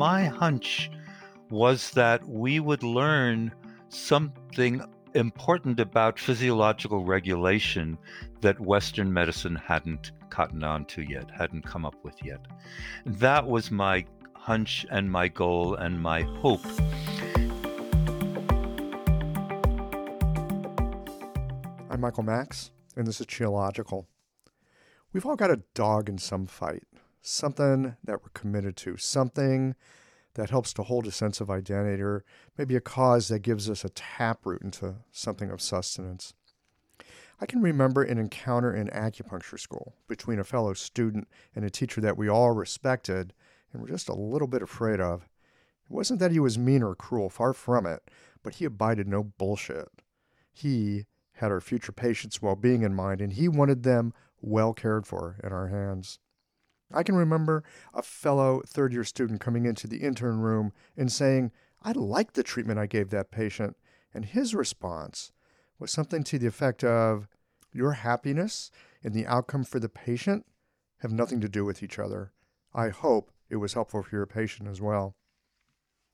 my hunch was that we would learn something important about physiological regulation that Western medicine hadn't gotten on to yet, hadn't come up with yet. That was my hunch and my goal and my hope. I'm Michael Max, and this is Qiological. We've all got a dog in some fight, something that we're committed to, something that helps to hold a sense of identity, or maybe a cause that gives us a taproot into something of sustenance. I can remember an encounter in acupuncture school between a fellow student and a teacher that we all respected and were just a little bit afraid of. It wasn't that he was mean or cruel, far from it, but he abided no bullshit. He had our future patients' well being in mind, and he wanted them well cared for in our hands. I can remember a fellow third year student coming into the intern room and saying, I like the treatment I gave that patient. And his response was something to the effect of, Your happiness and the outcome for the patient have nothing to do with each other. I hope it was helpful for your patient as well.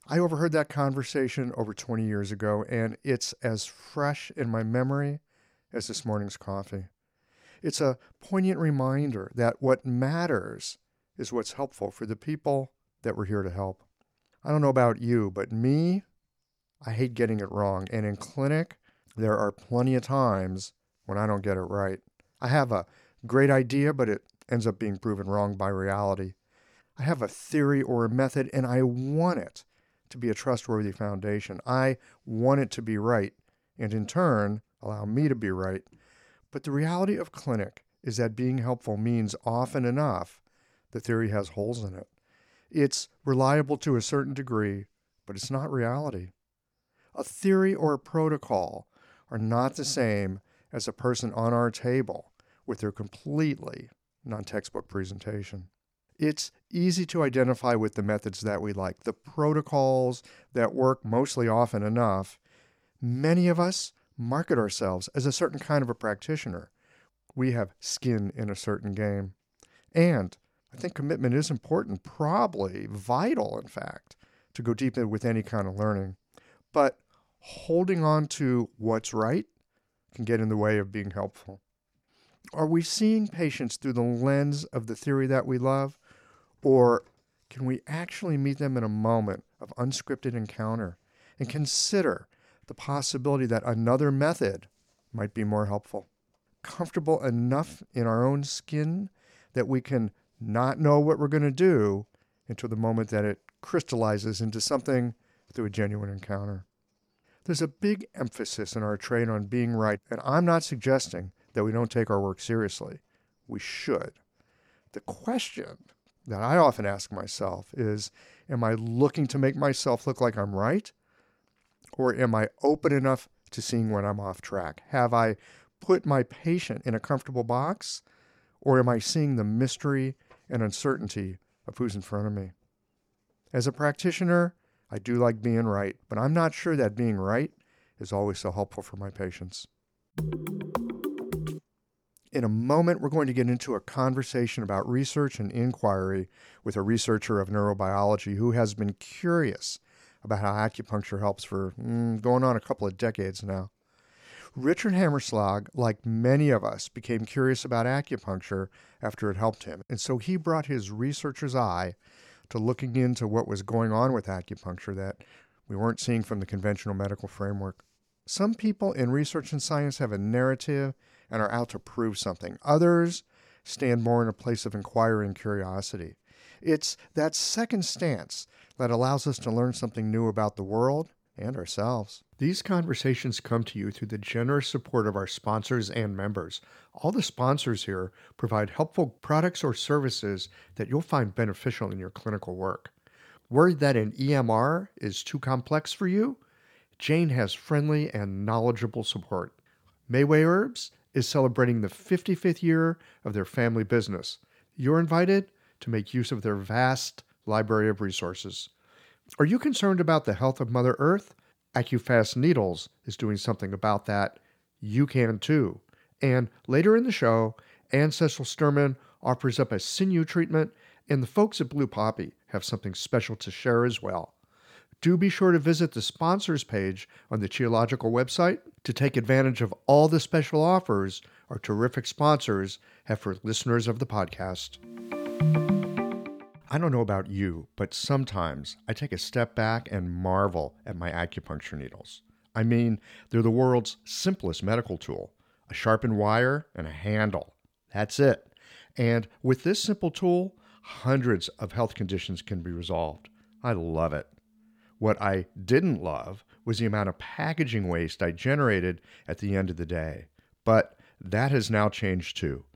I overheard that conversation over 20 years ago, and it's as fresh in my memory as this morning's coffee. It's a poignant reminder that what matters is what's helpful for the people that we're here to help. I don't know about you, but me, I hate getting it wrong. And in clinic, there are plenty of times when I don't get it right. I have a great idea, but it ends up being proven wrong by reality. I have a theory or a method, and I want it to be a trustworthy foundation. I want it to be right, and in turn, allow me to be right. But the reality of clinic is that being helpful means often enough the theory has holes in it. It's reliable to a certain degree, but it's not reality. A theory or a protocol are not the same as a person on our table with their completely non textbook presentation. It's easy to identify with the methods that we like, the protocols that work mostly often enough. Many of us market ourselves as a certain kind of a practitioner. We have skin in a certain game. And I think commitment is important, probably vital, in fact, to go deep with any kind of learning. But holding on to what's right can get in the way of being helpful. Are we seeing patients through the lens of the theory that we love? Or can we actually meet them in a moment of unscripted encounter and consider the possibility that another method might be more helpful. Comfortable enough in our own skin that we can not know what we're going to do until the moment that it crystallizes into something through a genuine encounter. There's a big emphasis in our trade on being right, and I'm not suggesting that we don't take our work seriously. We should. The question that I often ask myself is Am I looking to make myself look like I'm right? Or am I open enough to seeing when I'm off track? Have I put my patient in a comfortable box? Or am I seeing the mystery and uncertainty of who's in front of me? As a practitioner, I do like being right, but I'm not sure that being right is always so helpful for my patients. In a moment, we're going to get into a conversation about research and inquiry with a researcher of neurobiology who has been curious about how acupuncture helps for mm, going on a couple of decades now. Richard Hammerschlag, like many of us, became curious about acupuncture after it helped him, and so he brought his researcher's eye to looking into what was going on with acupuncture that we weren't seeing from the conventional medical framework. Some people in research and science have a narrative and are out to prove something. Others stand more in a place of inquiry and curiosity. It's that second stance that allows us to learn something new about the world and ourselves. These conversations come to you through the generous support of our sponsors and members. All the sponsors here provide helpful products or services that you'll find beneficial in your clinical work. Worried that an EMR is too complex for you? Jane has friendly and knowledgeable support. Mayway Herbs is celebrating the 55th year of their family business. You're invited to make use of their vast library of resources. Are you concerned about the health of Mother Earth? AccuFast Needles is doing something about that. You can too. And later in the show, Anne Cecil Sturman offers up a sinew treatment, and the folks at Blue Poppy have something special to share as well. Do be sure to visit the sponsors page on the Qiological website to take advantage of all the special offers our terrific sponsors have for listeners of the podcast. I don't know about you, but sometimes I take a step back and marvel at my acupuncture needles. I mean, they're the world's simplest medical tool a sharpened wire and a handle. That's it. And with this simple tool, hundreds of health conditions can be resolved. I love it. What I didn't love was the amount of packaging waste I generated at the end of the day. But that has now changed too.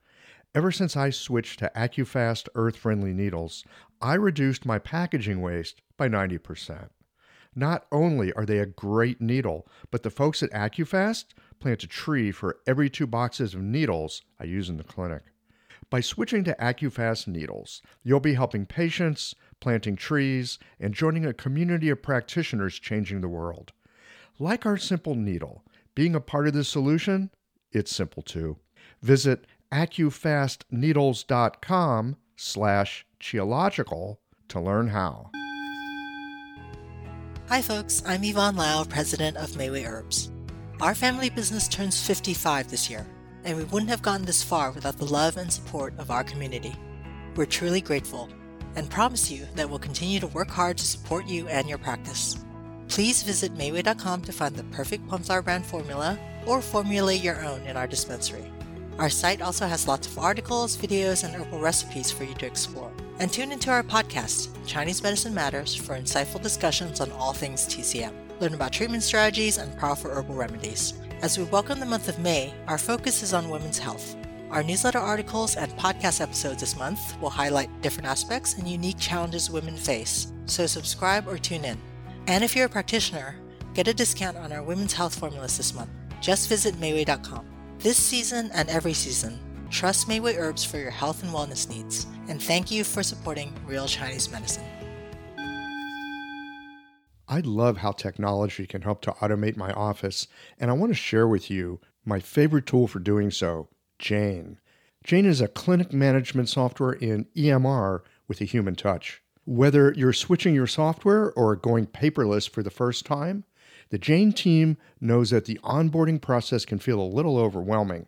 Ever since I switched to AccuFast earth friendly needles, I reduced my packaging waste by 90%. Not only are they a great needle, but the folks at AccuFast plant a tree for every two boxes of needles I use in the clinic. By switching to AccuFast needles, you'll be helping patients, planting trees, and joining a community of practitioners changing the world. Like our simple needle, being a part of the solution, it's simple too. Visit accufastneedles.com slash qiological to learn how. Hi folks, I'm Yvonne Lau, president of Mayway Herbs. Our family business turns 55 this year, and we wouldn't have gotten this far without the love and support of our community. We're truly grateful and promise you that we'll continue to work hard to support you and your practice. Please visit Mayway.com to find the perfect Plumflower brand formula or formulate your own in our dispensary. Our site also has lots of articles, videos, and herbal recipes for you to explore. And tune into our podcast, Chinese Medicine Matters, for insightful discussions on all things TCM. Learn about treatment strategies and powerful herbal remedies. As we welcome the month of May, our focus is on women's health. Our newsletter articles and podcast episodes this month will highlight different aspects and unique challenges women face, so subscribe or tune in. And if you're a practitioner, get a discount on our women's health formulas this month. Just visit Mayway.com. This season and every season, trust Mayway Herbs for your health and wellness needs, and thank you for supporting Real Chinese Medicine. I love how technology can help to automate my office, and I want to share with you my favorite tool for doing so, Jane. Jane is a clinic management software in EMR with a human touch. Whether you're switching your software or going paperless for the first time, the Jane team knows that the onboarding process can feel a little overwhelming.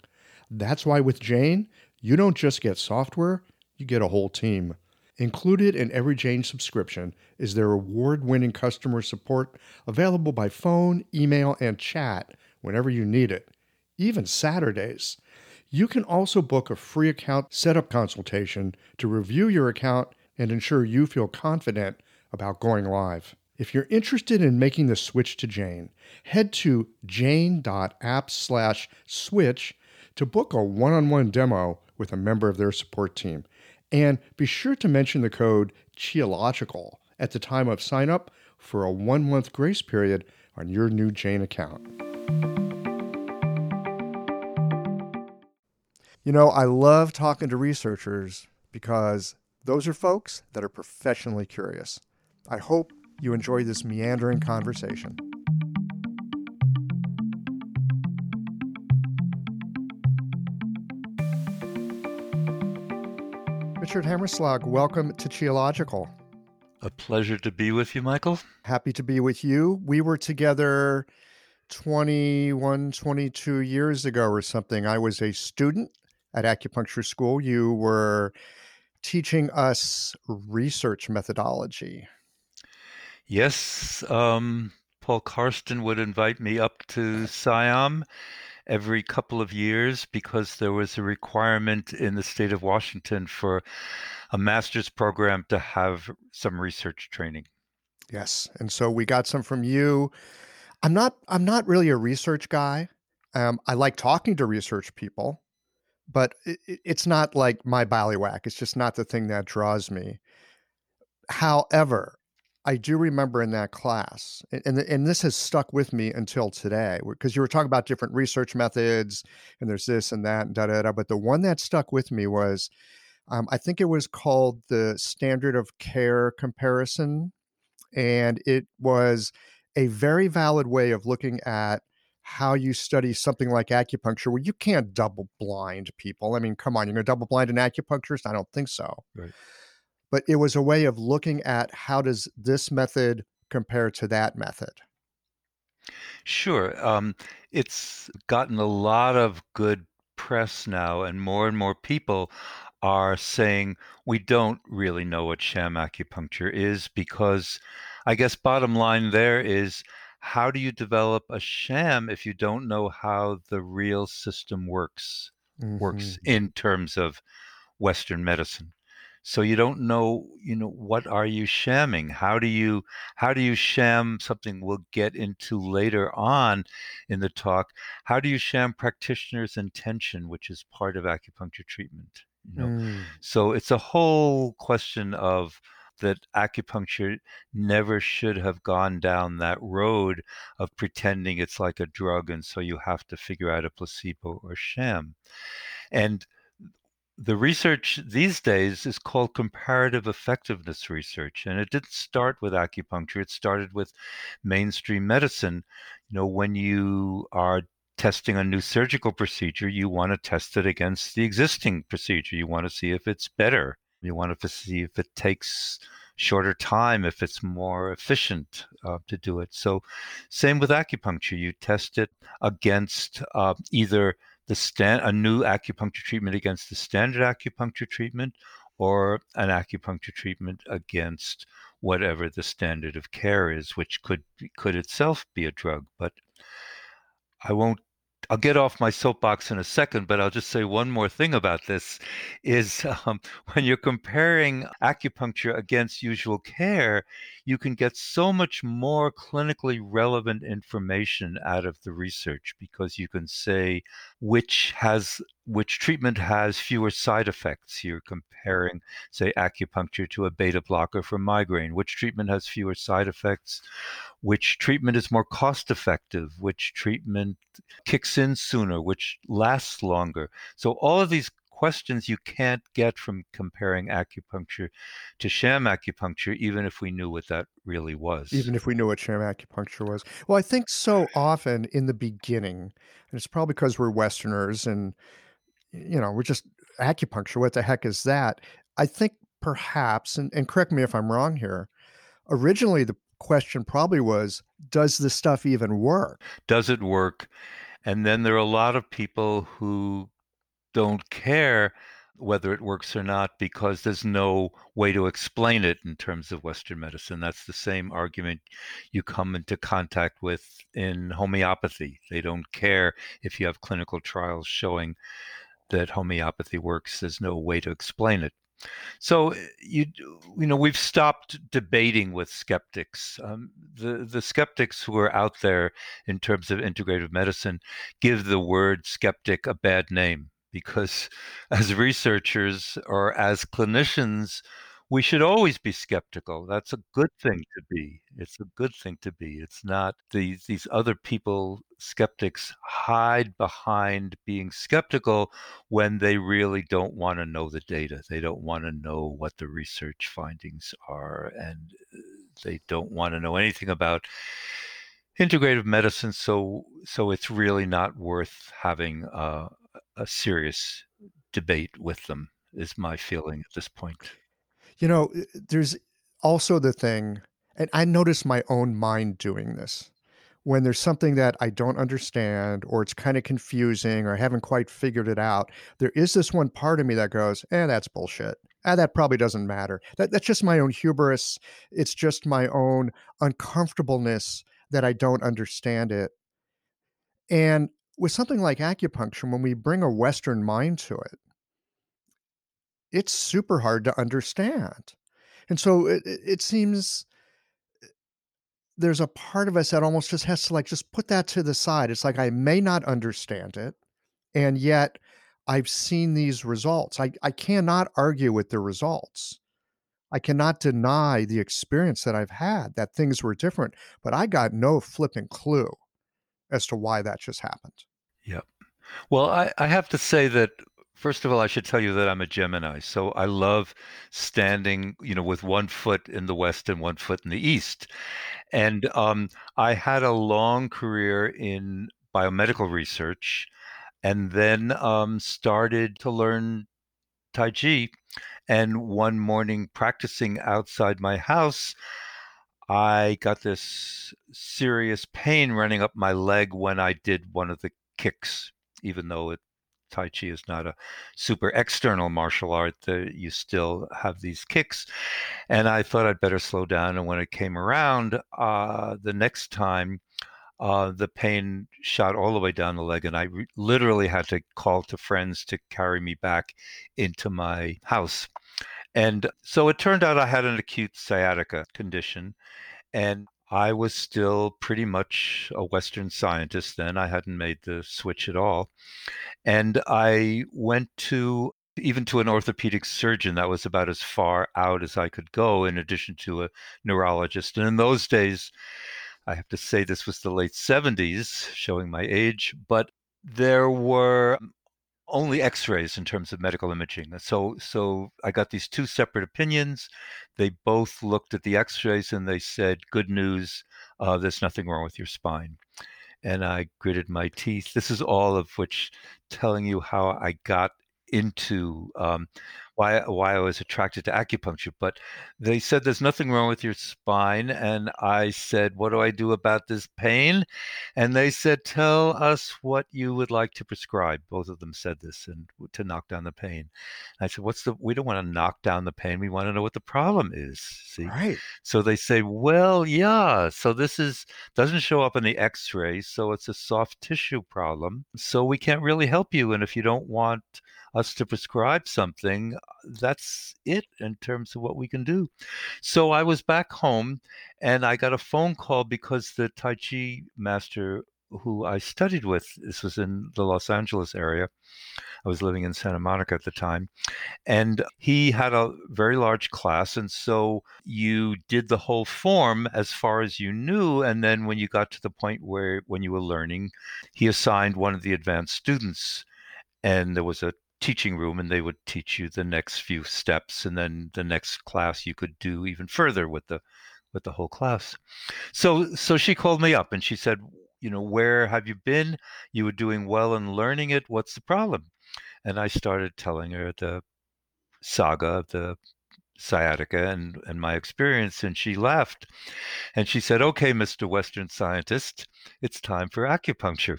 That's why with Jane, you don't just get software, you get a whole team. Included in every Jane subscription is their award winning customer support available by phone, email, and chat whenever you need it, even Saturdays. You can also book a free account setup consultation to review your account and ensure you feel confident about going live. If you're interested in making the switch to Jane, head to jane.app slash switch to book a one-on-one demo with a member of their support team. And be sure to mention the code QIOLOGICAL at the time of sign up for a one-month grace period on your new Jane account. You know, I love talking to researchers because those are folks that are professionally curious. I hope you enjoy this meandering conversation. Richard Hammerschlag, welcome to Qiological. A pleasure to be with you, Michael. Happy to be with you. We were together 21, 22 years ago or something. I was a student at acupuncture school. You were teaching us research methodology. Yes, um, Paul Karsten would invite me up to Siam every couple of years because there was a requirement in the state of Washington for a master's program to have some research training. Yes, and so we got some from you. I'm not. I'm not really a research guy. Um, I like talking to research people, but it, it's not like my ballywhack. It's just not the thing that draws me. However, I do remember in that class, and and this has stuck with me until today, because you were talking about different research methods, and there's this and that, and da da da. But the one that stuck with me was, um, I think it was called the standard of care comparison, and it was a very valid way of looking at how you study something like acupuncture, where you can't double blind people. I mean, come on, you're going to double blind an acupuncturist? I don't think so. Right but it was a way of looking at how does this method compare to that method. Sure. Um, it's gotten a lot of good press now, and more and more people are saying we don't really know what sham acupuncture is because I guess bottom line there is how do you develop a sham if you don't know how the real system works works Mhm. in terms of Western medicine? So you don't know, you know, what are you shamming? How do you how do you sham something we'll get into later on in the talk? How do you sham practitioner's intention, which is part of acupuncture treatment? You know, Mm. so it's a whole question of that acupuncture never should have gone down that road of pretending it's like a drug and so you have to figure out a placebo or sham. And the research these days is called comparative effectiveness research and it didn't start with acupuncture it started with mainstream medicine. You know when you are testing a new surgical procedure you want to test it against the existing procedure. You want to see if it's better. You want to see if it takes shorter time if it's more efficient uh, to do it. So same with acupuncture. You test it against uh, either the stand a new acupuncture treatment against the standard acupuncture treatment or an acupuncture treatment against whatever the standard of care is which could could itself be a drug. But i won't I'll get off my soapbox in a second, but I'll just say one more thing about this is um, when you're comparing acupuncture against usual care, you can get so much more clinically relevant information out of the research because you can say which has which treatment has fewer side effects. You're comparing, say, acupuncture to a beta blocker for migraine. Which treatment has fewer side effects? Which treatment is more cost effective? Which treatment kicks in sooner? Which lasts longer? So, all of these questions you can't get from comparing acupuncture to sham acupuncture, even if we knew what that really was. Even if we knew what sham acupuncture was. Well, I think so often in the beginning, and it's probably because we're Westerners and you know, we're just acupuncture, what the heck is that? I think perhaps, and, and correct me if I'm wrong here, originally the question probably was, does this stuff even work? Does it work? And then there are a lot of people who don't care whether it works or not because there's no way to explain it in terms of Western medicine. That's the same argument you come into contact with in homeopathy. They don't care if you have clinical trials showing that homeopathy works. There's no way to explain it. So you you know we've stopped debating with skeptics. Um, the the skeptics who are out there in terms of integrative medicine give the word skeptic a bad name because as researchers or as clinicians we should always be skeptical. That's a good thing to be. It's a good thing to be. It's not these these other people skeptics hide behind being skeptical when they really don't want to know the data. They don't want to know what the research findings are and uh, they don't want to know anything about integrative medicine so so it's really not worth having a, a serious debate with them is my feeling at this point. You know, there's also the thing, and I notice my own mind doing this. When there's something that I don't understand or it's kind of confusing or I haven't quite figured it out, there is this one part of me that goes, eh, that's bullshit. Ah, that probably doesn't matter. That, that's just my own hubris. It's just my own uncomfortableness that I don't understand it. And with something like acupuncture, when we bring a Western mind to it, it's super hard to understand. And so it, it, seems eh, there's a part of us that almost just has to like just put that to the side. It's like I may not understand it, and yet I've seen these results. I, I cannot argue with the results. I cannot deny the experience that I've had that things were different, but I got no flipping clue as to why that just happened. Yep. Well, I, I have to say that First of all, I should tell you that I'm a Gemini, so I love standing, you know, with one foot in the West and one foot in the East. And um, I had a long career in biomedical research, and then um, started to learn Tai Chi. And one morning, practicing outside my house, I got this serious pain running up my leg when I did one of the kicks, even though it, Tai Chi is not a super external martial art, the, you still have these kicks. And I thought I'd better slow down. And when it came around, uh, the next time, uh, the pain shot all the way down the leg, and I re- literally had to call to friends to carry me back into my house. And so it turned out I had an acute sciatica condition, and I was still pretty much a Western scientist then. I hadn't made the switch at all. And I went to even to an orthopedic surgeon. That was about as far out as I could go, in addition to a neurologist. And in those days, I have to say this was the late 70s, showing my age, but there were only x-rays in terms of medical imaging. So so I got these two separate opinions. They both looked at the x-rays and they said, "Good news, uh, there's nothing wrong with your spine." And I gritted my teeth. This is all of which telling you how I got into um, why why I was attracted to acupuncture. But they said there's nothing wrong with your spine, and I said, "What do I do about this pain?" And they said, "Tell us what you would like to prescribe." Both of them said this, and to knock down the pain. I said, "What's the? We don't want to knock down the pain. We want to know what the problem is." See, Right. so they say, "Well, yeah. So this is doesn't show up in the X-ray, so it's a soft tissue problem. So we can't really help you. And if you don't want us to prescribe something, that's it in terms of what we can do. So I was back home and I got a phone call because the Tai Chi master who I studied with, this was in the Los Angeles area. I was living in Santa Monica at the time. And he had a very large class. And so you did the whole form as far as you knew. And then when you got to the point where, when you were learning, he assigned one of the advanced students. And there was a teaching room and they would teach you the next few steps and then the next class you could do even further with the with the whole class. So so she called me up and she said you know where have you been? You were doing well and learning it. What's the problem? And i started telling her the saga of the sciatica and, and my experience and she laughed and she said okay mr western scientist it's time for acupuncture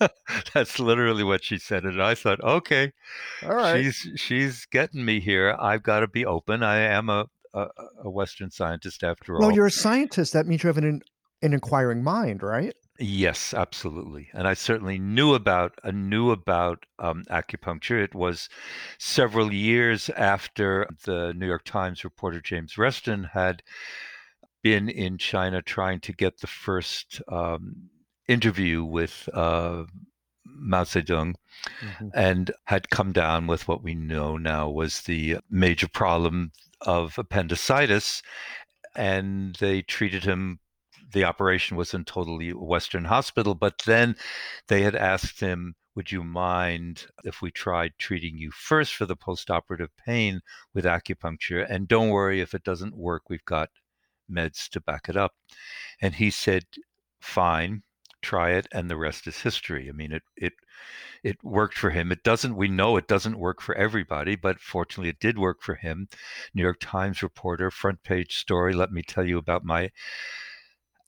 that's literally what she said and i thought okay All right. she's she's getting me here i've got to be open i am a a, a western scientist after well, all Well, you're a scientist. That means you have an an inquiring mind, right? Yes, absolutely. And I certainly knew about I knew about um, acupuncture. It was several years after the New York Times reporter James Reston had been in China trying to get the first um, interview with uh, Mao Zedong Mhm. and had come down with what we know now was the major problem of appendicitis. And they treated him. The operation was in totally Western hospital, but then they had asked him, Would you mind if we tried treating you first for the postoperative pain with acupuncture? And don't worry if it doesn't work, we've got meds to back it up. And he said, Fine, try it, and the rest is history. I mean, it it it worked for him. It doesn't. We know it doesn't work for everybody, but fortunately, it did work for him. New York Times reporter, front page story. Let me tell you about my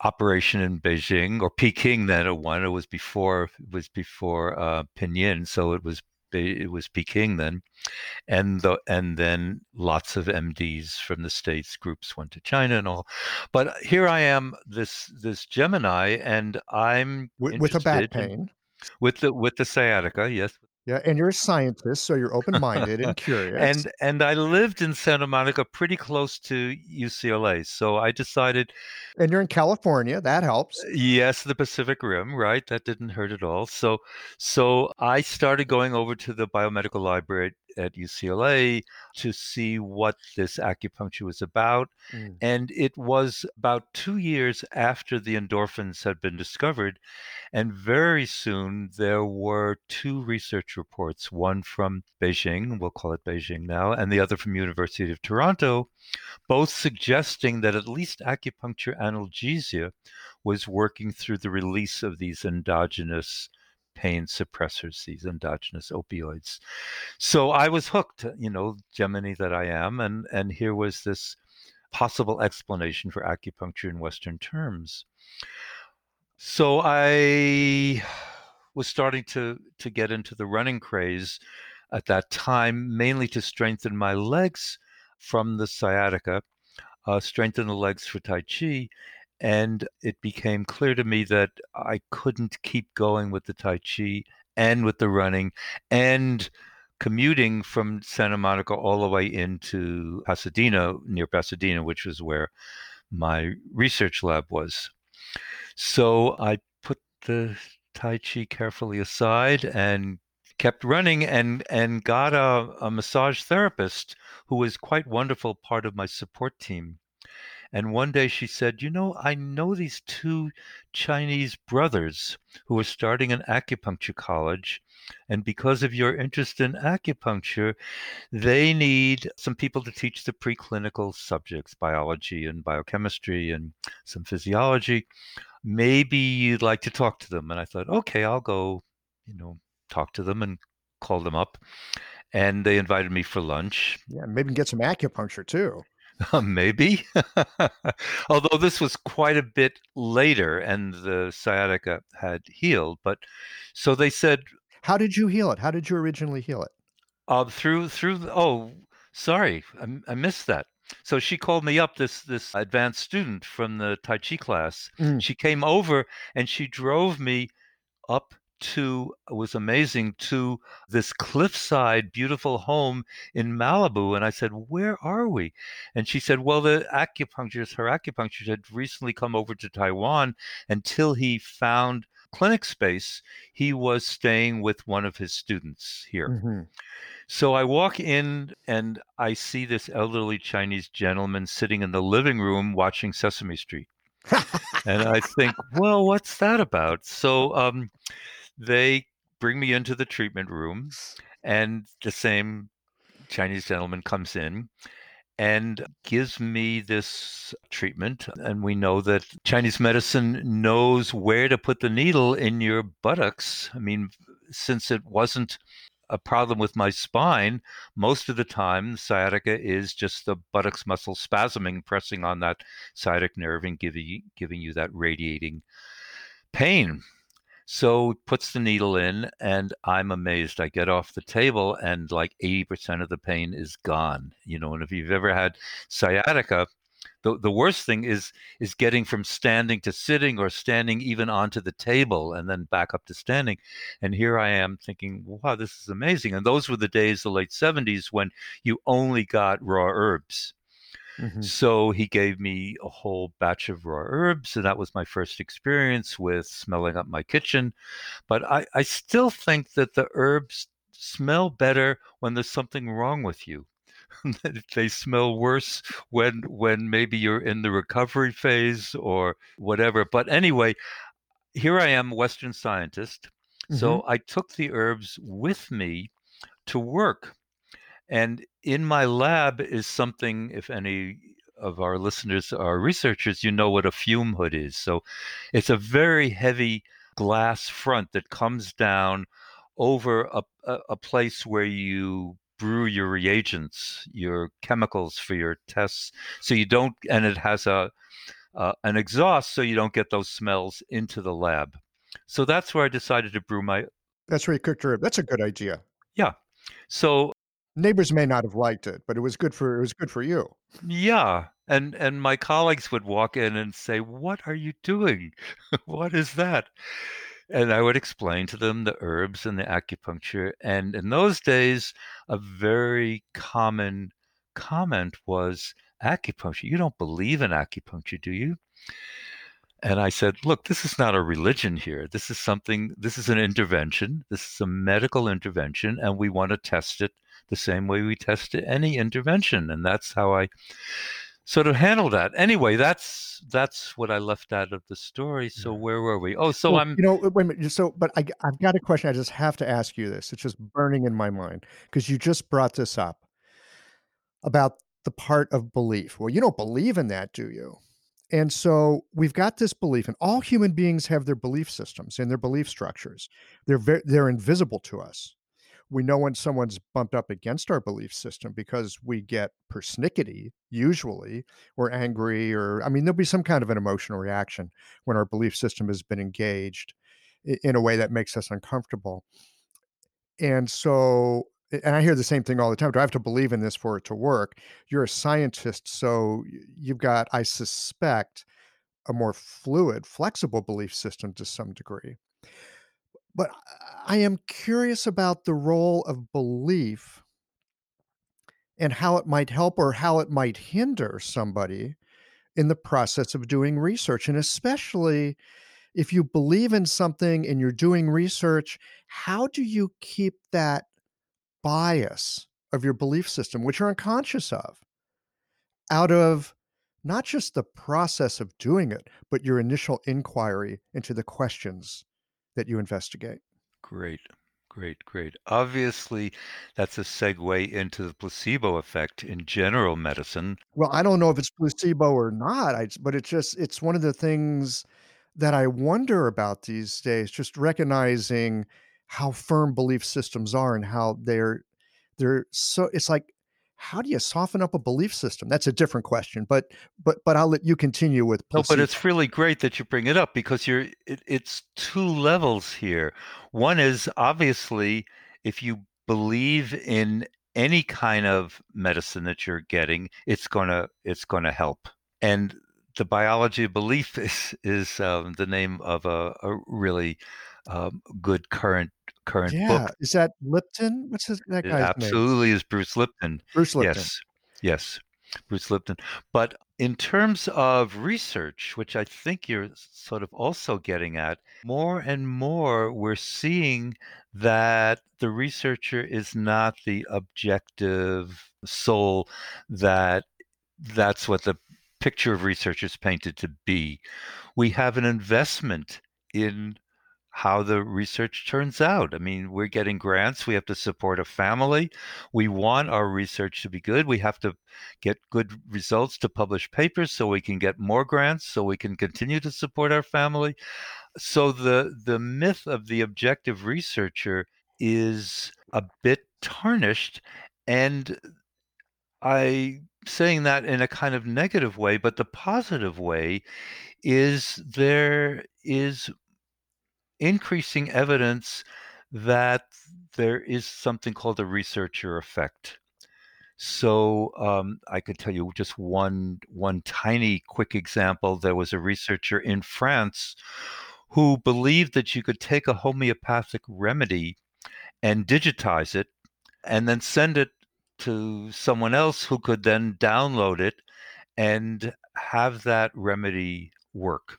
operation in Beijing or Peking. Then it one. It was before. It was before uh, Pinyin, so it was it was Peking then, and the and then lots of MDs from the states groups went to China and all. But here I am, this this Gemini, and I'm With, with a back interested in- pain. with the with the sciatica, yes. Yeah, and you're a scientist, so you're open-minded and curious. And and I lived in Santa Monica, pretty close to UCLA, so I decided, and you're in California. That helps. yes, the Pacific Rim, right? That didn't hurt at all. So so I started going over to the biomedical library at UCLA to see what this acupuncture was about. Mm. And it was about two years after the endorphins had been discovered. And very soon there were two research reports, one from Beijing, we'll call it Beijing now, and the other from University of Toronto, both suggesting that at least acupuncture analgesia was working through the release of these endogenous pain suppressors, these endogenous opioids. So I was hooked, you know, Gemini that I am, and and here was this possible explanation for acupuncture in Western terms. So I was starting to to get into the running craze at that time, mainly to strengthen my legs from the sciatica, uh, strengthen the legs for Tai Chi. And it became clear to me that I couldn't keep going with the Tai Chi and with the running and commuting from Santa Monica all the way into Pasadena, near Pasadena, which was where my research lab was. So I put the Tai Chi carefully aside and kept running and and got a, a massage therapist who was quite wonderful part of my support team and one day she said, You know, I know these two Chinese brothers who are starting an acupuncture college. And because of your interest in acupuncture, they need some people to teach the preclinical subjects, biology and biochemistry and some physiology. Maybe you'd like to talk to them. And I thought, okay, I'll go, you know, talk to them and call them up. And they invited me for lunch. Yeah, maybe get some acupuncture too. Maybe. Although this was quite a bit later and the sciatica had healed. But so they said. How did you heal it? How did you originally heal it? Uh, through, through, the, oh, sorry, I, I, missed that. So she called me up, this this advanced student from the Tai Chi class. Mm. She came over and she drove me up to was amazing to this cliffside beautiful home in Malibu and I said where are we and she said well the acupuncturist her acupuncturist had recently come over to Taiwan until he found clinic space he was staying with one of his students here mm-hmm. So I walk in and I see this elderly Chinese gentleman sitting in the living room watching Sesame Street. and I think, well, what's that about? So um, they bring me into the treatment room, and the same Chinese gentleman comes in and gives me this treatment. And we know that Chinese medicine knows where to put the needle in your buttocks. I mean, since it wasn't a problem with my spine, most of the time, sciatica is just the buttocks muscle spasming, pressing on that sciatic nerve and giving, giving you that radiating pain. So puts the needle in, and I'm amazed. I get off the table, and like 80% of the pain is gone. You know, and if you've ever had sciatica, the, the worst thing is is getting from standing to sitting or standing even onto the table and then back up to standing and here i am thinking wow this is amazing and those were the days the late 70s when you only got raw herbs Mm-hmm. So he gave me a whole batch of raw herbs, and that was my first experience with smelling up my kitchen. But I, I still think that the herbs smell better when there's something wrong with you. they smell worse when when maybe you're in the recovery phase or whatever. But anyway, here I am, Western scientist. Mm-hmm. So I took the herbs with me to work and in my lab is something, if any of our listeners are researchers, you know what a fume hood is. So it's a very heavy glass front that comes down over a, a, place where you brew your reagents, your chemicals for your tests. So you don't, and it has a uh, an exhaust so you don't get those smells into the lab. So that's where I decided to brew my. That's where you cooked your. That's a good idea. Yeah. So neighbors may not have liked it, but it was good for it was good for you. Yeah. And and my colleagues would walk in and say, "What are you doing? what is that?" And I would explain to them the herbs and the acupuncture. And in those days, a very common comment was acupuncture. You don't believe in acupuncture, do you? And I said, look, this is not a religion here. This is something, this is an intervention. This is a medical intervention, and we want to test it the same way we test any intervention. And that's how I sort of handle that. Anyway, that's that's what I left out of the story. So where were we? Oh, so well, I'm you know wait a minute. So, but I I've got a question. I just have to ask you this. It's just burning in my mind because you just brought this up about the part of belief. Well, you don't believe in that, do you? And so we've got this belief, and all human beings have their belief systems and their belief structures. They're ve- they're invisible to us. We know when someone's bumped up against our belief system because we get persnickety, usually, or angry, or I mean, there'll be some kind of an emotional reaction when our belief system has been engaged in a way that makes us uncomfortable. And so, and I hear the same thing all the time. Do I have to believe in this for it to work? You're a scientist, so you've got, I suspect, a more fluid, flexible belief system to some degree. But I am curious about the role of belief and how it might help or how it might hinder somebody in the process of doing research. And especially if you believe in something and you're doing research, how do you keep that bias of your belief system, which you're unconscious of, out of not just the process of doing it, but your initial inquiry into the questions that you investigate? Great, great, great. Obviously, that's a segue into the placebo effect in general medicine. Well, I don't know if it's placebo or not, I, but it's just, it's one of the things that I wonder about these days, just recognizing how firm belief systems are and how they're, they're so, it's like, how do you soften up a belief system? That's a different question, but, but, but I'll let you continue with No, but it's really great that you bring it up because you're it, it's two levels here. One is obviously if you believe in any kind of medicine that you're getting, it's gonna it's gonna help. And the biology of belief is is um, the name of a, a really um, good current current Yeah, book. is that Lipton? What's his, that It guy's name? absolutely is Bruce Lipton. Bruce Lipton. Yes, yes, Bruce Lipton. But in terms of research, which I think you're sort of also getting at, more and more we're seeing that the researcher is not the objective soul that that's what the picture of research is painted to be. We have an investment in how the research turns out. I mean, we're getting grants. We have to support a family. We want our research to be good. We have to get good results to publish papers so we can get more grants so we can continue to support our family. So the the myth of the objective researcher is a bit tarnished and I saying that in a kind of negative way, but the positive way is there is increasing evidence that there is something called a researcher effect. So um, I could tell you just one one tiny quick example. There was a researcher in France who believed that you could take a homeopathic remedy and digitize it, and then send it to someone else who could then download it and have that remedy work.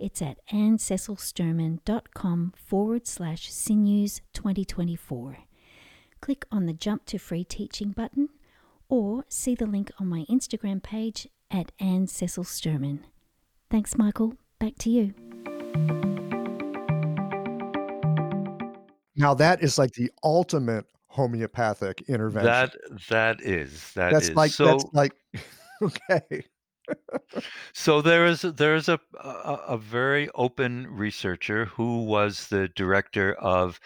It's at annececilsturman.com forward slash sinews 2024. Click on the Jump to Free Teaching button or see the link on my Instagram page at Anne Cecil Sturman. Thanks, Michael. Back to you. Now that is like the ultimate homeopathic intervention. That that is that that's is. like so that's like okay. So there is there is a, a a very open researcher who was the director of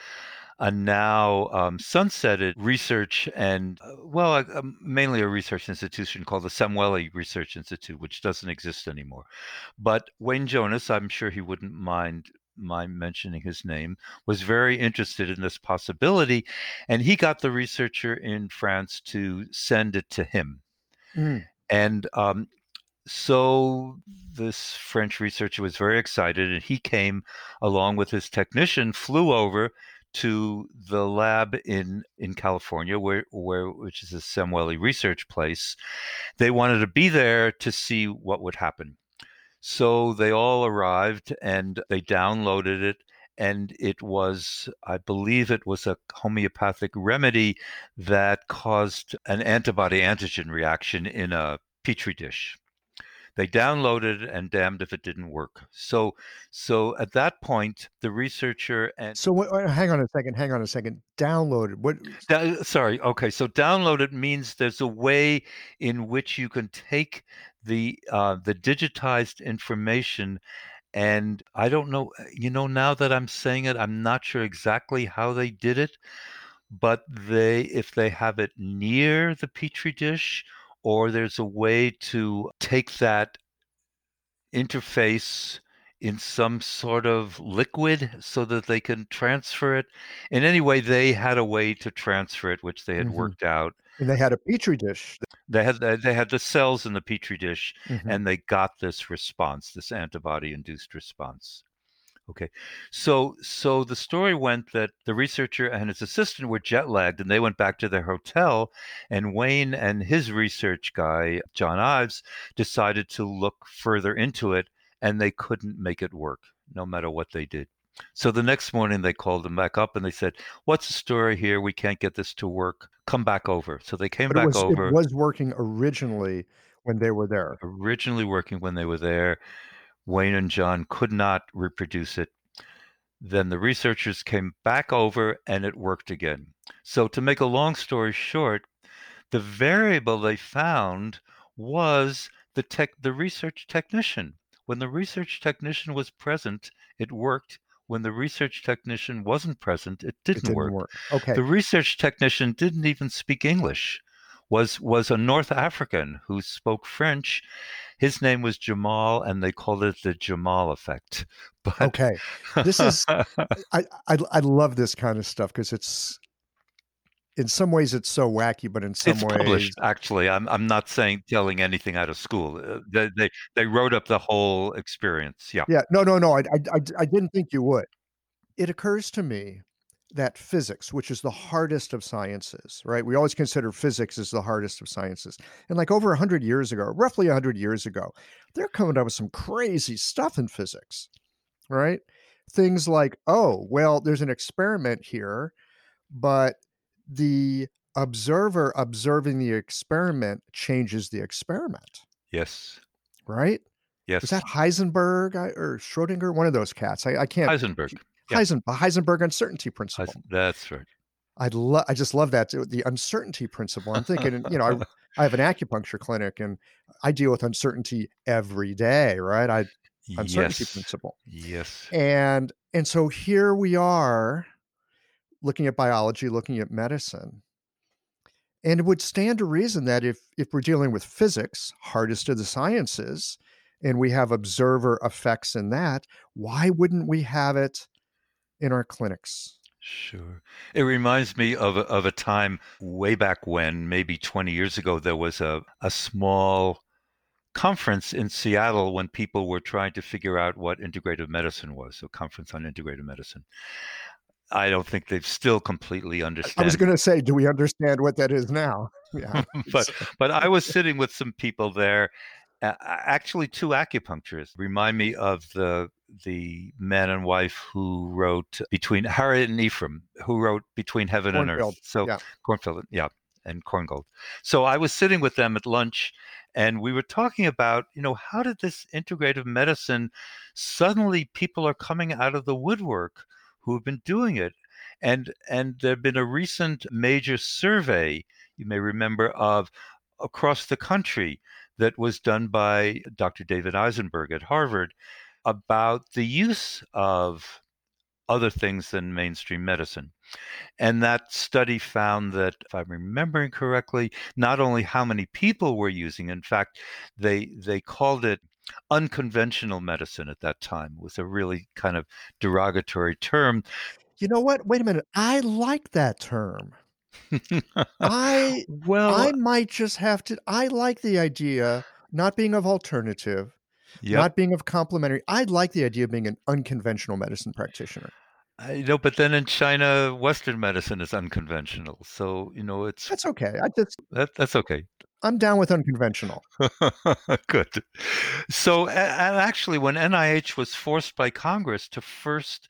a now um, sunsetted research and, uh, well, uh, um, mainly a research institution called the Samueli Research Institute, which doesn't exist anymore. But Wayne Jonas, I'm sure he wouldn't mind my mentioning his name, was very interested in this possibility. And he got the researcher in France to send it to him. Mm. And um, so this French researcher was very excited, and he came along with his technician, flew over to the lab in in California, where where which is a Samueli research place. They wanted to be there to see what would happen. So they all arrived and they downloaded it. And it was, I believe it was a homeopathic remedy that caused an antibody antigen reaction in a petri dish. They downloaded and damned if it didn't work. So, so at that point, the researcher and so what, uh, hang on a second, hang on a second. Downloaded what? Da, sorry, okay. So downloaded means there's a way in which you can take the uh, the digitized information and I don't know, uh, you know, now that I'm saying it, I'm not sure exactly how they did it, but they, if they have it near the petri dish or there's a way to take that interface in some sort of liquid so that they can transfer it. In any way, they had a way to transfer it, which they had mm-hmm. worked out. And they had a petri dish. They had they had the cells in the petri dish, mm-hmm. and they got this response, this antibody-induced response. Okay, so so the story went that the researcher and his assistant were jet lagged, and they went back to their hotel. And Wayne and his research guy John Ives decided to look further into it, and they couldn't make it work, no matter what they did. So the next morning they called him back up and they said, "What's the story here? We can't get this to work. Come back over." So they came but back it was, over. It was working originally when they were there. Originally working when they were there. Wayne and John could not reproduce it. Then the researchers came back over and it worked again. So, to make a long story short, the variable they found was the tech, the research technician. When the research technician was present, it worked. When the research technician wasn't present, it didn't, it didn't work. work. Okay. The research technician didn't even speak English. Was was a North African who spoke French his name was Jamal, and they called it the Jamal effect. But okay, this is I, I I love this kind of stuff because it's in some ways it's so wacky, but in some it's ways, published. Actually, I'm I'm not saying telling anything out of school. Uh, they they, they wrote up the whole experience. Yeah. Yeah. No. No. No. I, I I didn't think you would. It occurs to me that physics, which is the hardest of sciences, right? We always consider physics as the hardest of sciences. And like over 100 years ago, roughly 100 years ago, they're coming up with some crazy stuff in physics, right? Things like, oh, well, there's an experiment here, but the observer observing the experiment changes the experiment. Yes. Right? Yes. Is that Heisenberg or Schrodinger? One of those cats. I, I can't. Heisenberg. Yeah. Heisen, Heisenberg uncertainty principle. Heisen, that's right. I love. I just love that the uncertainty principle. I'm thinking, you know, I, I have an acupuncture clinic and I deal with uncertainty every day, right? I uncertainty yes. principle. Yes. And and so here we are, looking at biology, looking at medicine, and it would stand to reason that if if we're dealing with physics, hardest of the sciences, and we have observer effects in that, why wouldn't we have it in our clinics. Sure. It reminds me of a, of a time way back when, maybe 20 years ago, there was a, a small conference in Seattle when people were trying to figure out what integrative medicine was, a conference on integrative medicine. I don't think they've still completely understood. I was going to say, do we understand what that is now? Yeah. but but I was sitting with some people there, actually two acupuncturists. Remind me of the the man and wife who wrote between Harriet and Efrem, who wrote Between Heaven Kornfield. and Earth. So yeah. Kornfield, yeah, and Korngold. So I was sitting with them at lunch and we were talking about, you know, how did this integrative medicine suddenly people are coming out of the woodwork who have been doing it. And and there'd been a recent major survey, you may remember, of across the country that was done by Dr. David Eisenberg at Harvard about the use of other things than mainstream medicine. And that study found that, if I'm remembering correctly, not only how many people were using, in fact, they they called it unconventional medicine at that time was a really kind of derogatory term. You know what? Wait a minute. I like that term. I well, I might just have to I like the idea not being of alternative, yep. not being of complementary. I'd like the idea of being an unconventional medicine practitioner. I know, but then in China, Western medicine is unconventional. So you know, it's That's okay. I just that, that's okay. I'm down with unconventional. Good. So, and actually, when NIH was forced by Congress to first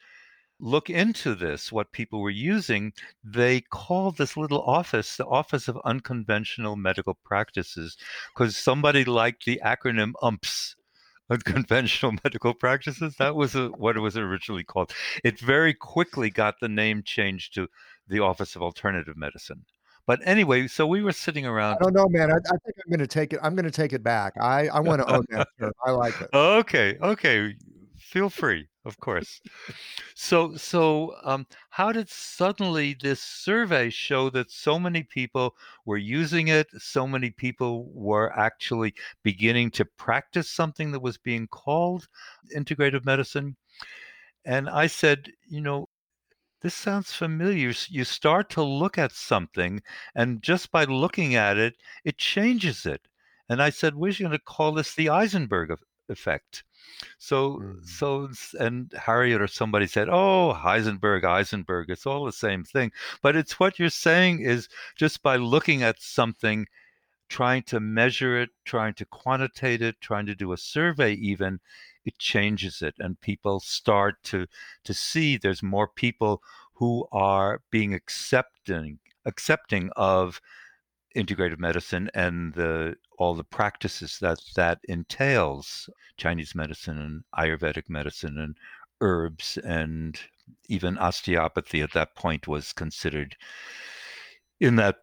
look into this, what people were using, they called this little office the Office of Unconventional Medical Practices because somebody liked the acronym UMPS. Unconventional medical practices. That was a, what it was originally called. It very quickly got the name changed to the Office of Alternative Medicine. But anyway, so we were sitting I around. don't know, man. I, I think I'm going to take it. I'm going to take it back. I I want to own that term. I like it. Okay, okay. Feel free, of course. So, so um, how did suddenly this survey show that so many people were using it? So many people were actually beginning to practice something that was being called integrative medicine. And I said, you know, this sounds familiar. You start to look at something, and just by looking at it, it changes it. And I said, we're going to call this the Eisenberg effect. So, Mm. so, and Harriet or somebody said, "Oh, Heisenberg, Eisenberg, it's all the same thing." But it's what you're saying is just by looking at something, trying to measure it, trying to quantitate it, trying to do a survey, even, it changes it, and people start to to see there's more people who are being accepting accepting of integrative medicine and the all the practices that that entails chinese medicine and ayurvedic medicine and herbs and even osteopathy at that point was considered in that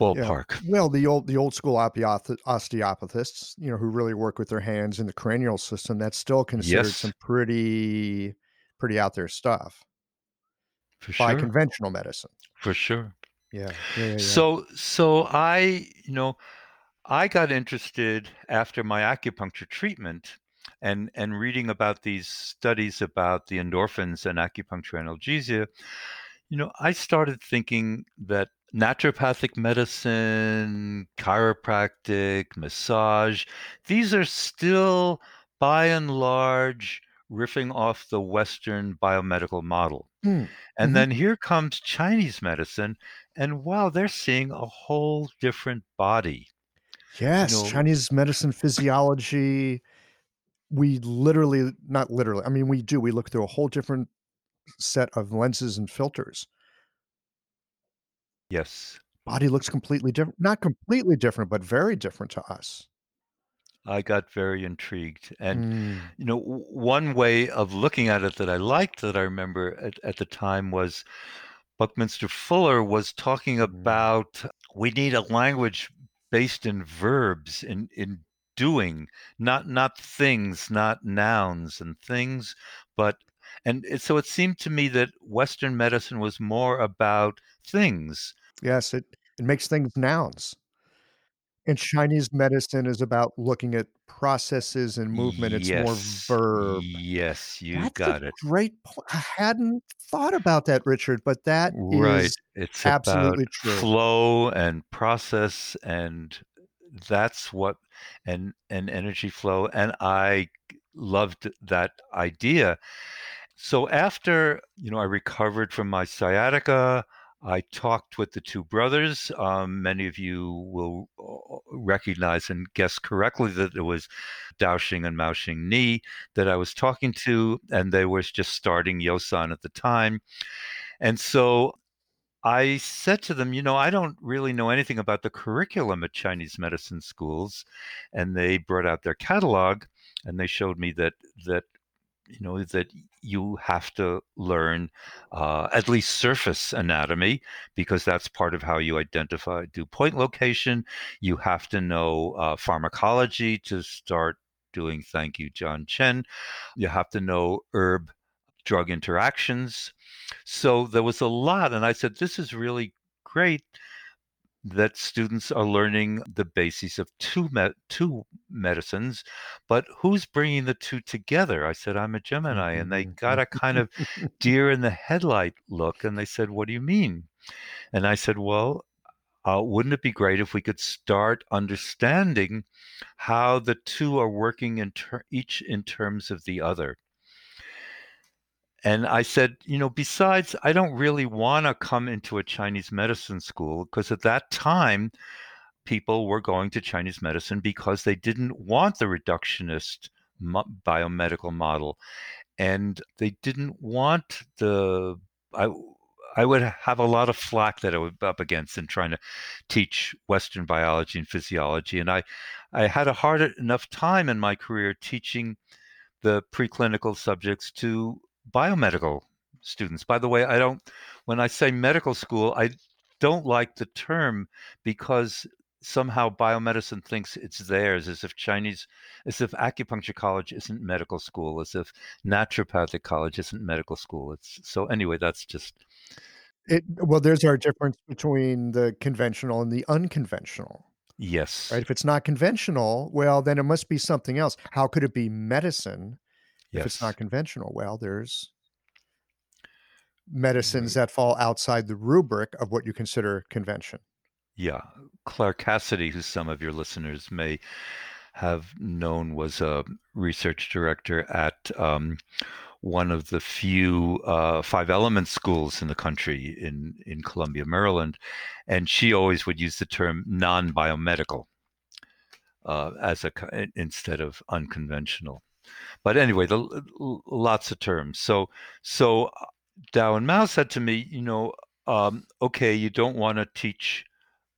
ballpark Well, the old the old school osteopath- osteopathists, you know, who really work with their hands in the cranial system, that's still considered Yes. some pretty pretty out there stuff for by sure conventional medicine. for sure Yeah. Yeah. yeah, yeah. so so i you know i got interested after my acupuncture treatment and and reading about these studies about the endorphins and acupuncture analgesia you know i started thinking that naturopathic medicine chiropractic massage these are still by and large riffing off the western biomedical model Hmm, and mhm. then here comes chinese medicine and wow they're seeing a whole different body Yes, know- Chinese medicine physiology. We literally, not literally, I mean, we do. We look through a whole different set of lenses and filters. yes Body looks completely different. Not completely different, but very different to us. i got very intrigued and Mm, you know one way of looking at it that i liked that i remember at, at the time was buckminster fuller was talking Mm. about we need a language based in verbs in in doing not not things not nouns and things but and it, so it seemed to me that western medicine was more about things yes, it, it makes things nouns. And Chinese medicine is about looking at processes and movement. It's more Yes, verb. yes you That's got a it great point. I hadn't thought about that, Richard, but that is Right. It's absolutely about true. flow and process and that's what and and energy flow and I loved that idea. So after, you know, I recovered from my sciatica, I talked with the two brothers. Um, many of you will uh, recognize and guess correctly that it was Daoxing and Maoxing Ni that I was talking to, and they were just starting Yosan at the time. And so I said to them, you know, I don't really know anything about the curriculum at Chinese medicine schools. And they brought out their catalog and they showed me that that you know that you have to learn uh, at least surface anatomy because that's part of how you identify do point location you have to know uh, pharmacology to start doing thank you john chen you have to know herb drug interactions. So there was a lot. And I said, this is really great that students are learning the basis of two me- two medicines, but who's bringing the two together? I said I'm a Gemini, and they got a kind of deer in the headlight look, and they said, "What do you mean?" And I said, "Well, uh, wouldn't it be great if we could start understanding how the two are working in ter- each in terms of the other?" And I said, you know, besides, I don't really want to come into a Chinese medicine school because at that time, people were going to Chinese medicine because they didn't want the reductionist biomedical model. And they didn't want the, I, I would have a lot of flack that I would be up against in trying to teach Western biology and physiology. And I, I had a hard enough time in my career teaching the preclinical subjects to biomedical students. By the way, I don't, when I say medical school, I don't like the term because somehow biomedicine thinks it's theirs, as if Chinese, as if acupuncture college isn't medical school, as if naturopathic college isn't medical school. It's so anyway, that's just. It, well, there's our difference between the conventional and the unconventional. Yes. Right. If it's not conventional, well, then it must be something else. How could it be medicine Yes. If it's not conventional, well, there's medicines that fall outside the rubric of what you consider convention. Yeah. Claire Cassidy, who some of your listeners may have known was a research director at um, one of the few uh, five element schools in the country in, in Columbia, Maryland. And she always would use the term non biomedical uh, as a instead of unconventional. But anyway, the lots of terms. So so uh, Dao and Mao said to me, you know, um, okay, you don't want to teach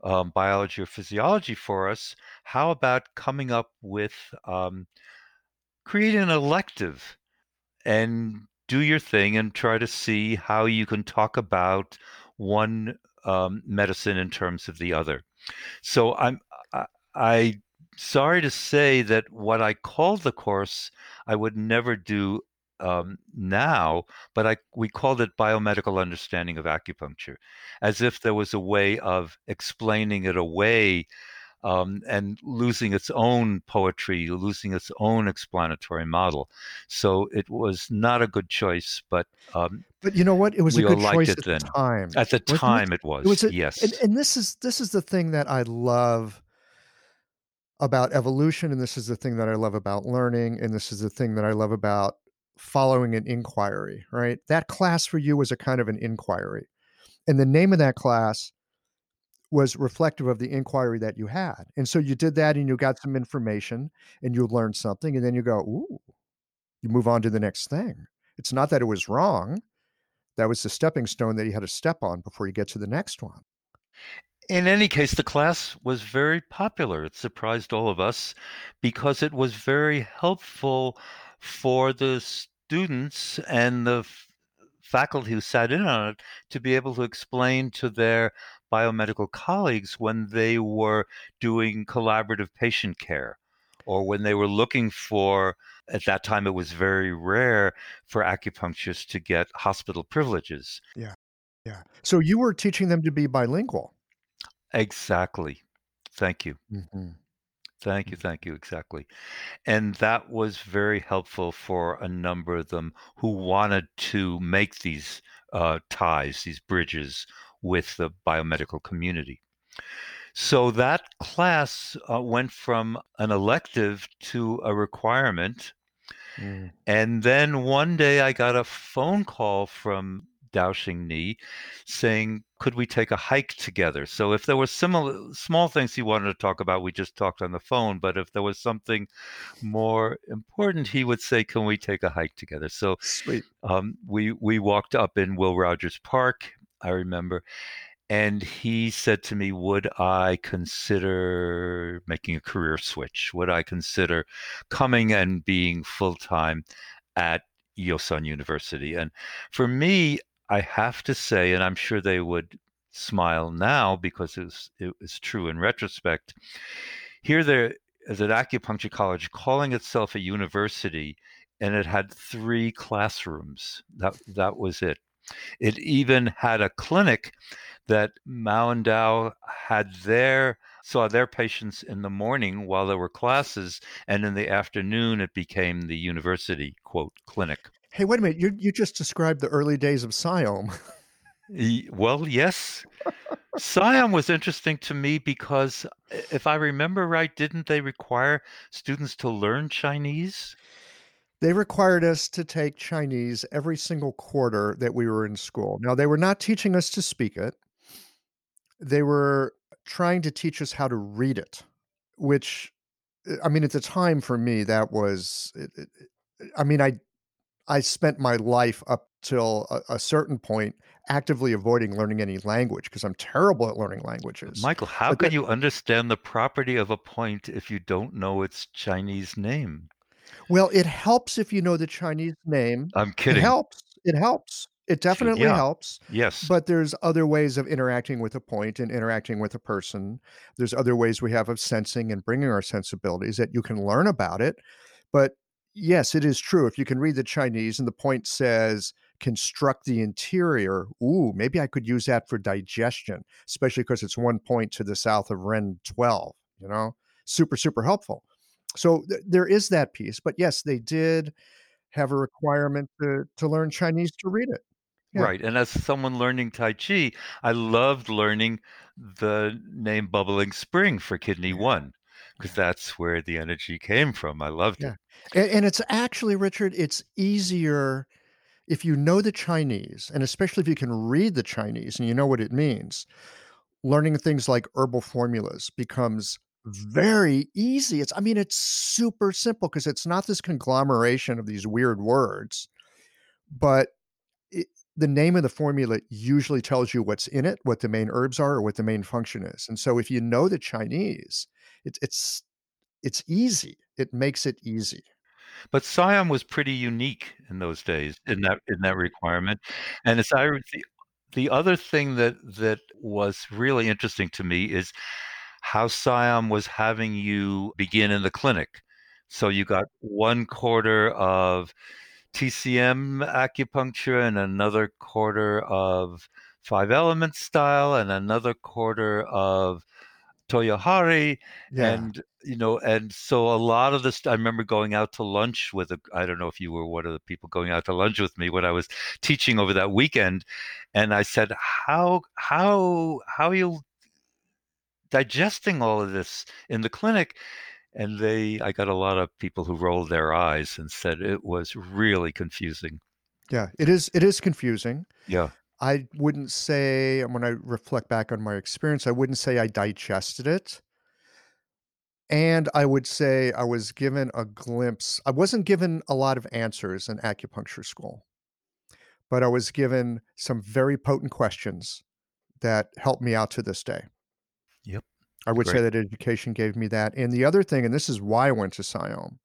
um, biology or physiology for us. How about coming up with um, creating an elective and do your thing and try to see how you can talk about one um, medicine in terms of the other. So I'm I, I sorry to say that what I called the course, I would never do um, now, but I we called it biomedical understanding of acupuncture, as if there was a way of explaining it away um, and losing its own poetry, losing its own explanatory model. So it was not a good choice, but um, but you know what? It was a good choice at the time. At the time, it? it was. It was a, yes, and, and this is this is the thing that I love about evolution and this is the thing that I love about learning and this is the thing that I love about following an inquiry, right? That class for you was a kind of an inquiry. And the name of that class was reflective of the inquiry that you had. And so you did that and you got some information and you learned something and then you go, "Ooh." You move on to the next thing. It's not that it was wrong. That was the stepping stone that you had to step on before you get to the next one. In any case, the class was very popular. It surprised all of us because it was very helpful for the students and the f- faculty who sat in on it to be able to explain to their biomedical colleagues when they were doing collaborative patient care or when they were looking for at that time it was very rare for acupuncturists to get hospital privileges. Yeah. Yeah. So you were teaching them to be bilingual Exactly. Thank you. Mm-hmm. Thank you. Thank you. Exactly. And that was very helpful for a number of them who wanted to make these uh, ties, these bridges with the biomedical community. So that class uh, went from an elective to a requirement. Mm. And then one day I got a phone call from Daoxing Ni, saying, "Could we take a hike together?" So if there were similar small things he wanted to talk about, we just talked on the phone. But if there was something more important, he would say, "Can we take a hike together?" So sweet. Um, we we walked up in Will Rogers Park. I remember. And he said to me, Would I consider making a career switch? Would I consider coming and being full time at Yosan University? And for me, I have to say, and I'm sure they would smile now because it was, true in retrospect. Here there is an acupuncture college calling itself a university and it had three classrooms. That that was it. It even had a clinic that Mao and Dao had their saw their patients in the morning while there were classes, and in the afternoon it became the university quote clinic. Hey, wait a minute! You you just described the early days of SIOM. well, yes. SIOM was interesting to me because, if I remember right, didn't they require students to learn Chinese? They required us to take Chinese every single quarter that we were in school. Now, they were not teaching us to speak it. They were trying to teach us how to read it, which, uh, I mean, at the time for me, that was, it, it, I mean, I, I spent my life up till a, a certain point actively avoiding learning any language because I'm terrible at learning languages. Michael, how But can that- you understand the property of a point if you don't know its Chinese name? Well, it helps if you know the Chinese name. I'm kidding. It helps. It helps. It definitely yeah. helps. Yes. But there's other ways of interacting with a point and interacting with a person. There's other ways we have of sensing and bringing our sensibilities that you can learn about it. But yes, it is true. If you can read the Chinese and the point says construct the interior, ooh, maybe I could use that for digestion, especially because it's one point to the south of Ren 12, you know? Super, super helpful. So th- there is that piece. But yes, they did have a requirement to, to learn Chinese to read it. yeah. Right. And as someone learning Tai Chi, I loved learning the name Bubbling Spring for Kidney One because that's where the energy came from. I loved Yeah. it. And, and it's actually, Richard, it's easier if you know the Chinese, and especially if you can read the Chinese and you know what it means. Learning things like herbal formulas becomes very easy. It's, I mean, it's super simple because it's not this conglomeration of these weird words, but it, the name of the formula usually tells you what's in it, what the main herbs are, or what the main function is. And so if you know the Chinese, it's it's it's easy. It makes it easy. But SIOM was pretty unique in those days in that in that requirement. And as I the, the other thing that that was really interesting to me is how SIOM was having you begin in the clinic. So you got one quarter of TCM acupuncture and another quarter of five element style and another quarter of Toyohari Yeah. and you know and so a lot of this i remember going out to lunch with a i don't know if you were one of the people going out to lunch with me when i was teaching over that weekend and i said how how how are you digesting all of this in the clinic and they i got a lot of people who rolled their eyes and said it was really confusing Yeah, it is it is confusing. yeah I wouldn't say when I reflect back on my experience, I wouldn't say I digested it. And I would say I was given a glimpse. I wasn't given a lot of answers in acupuncture school, but I was given some very potent questions that helped me out to this day. Yep. I would say that education gave me that. And the other thing, and this is why I went to SIOM,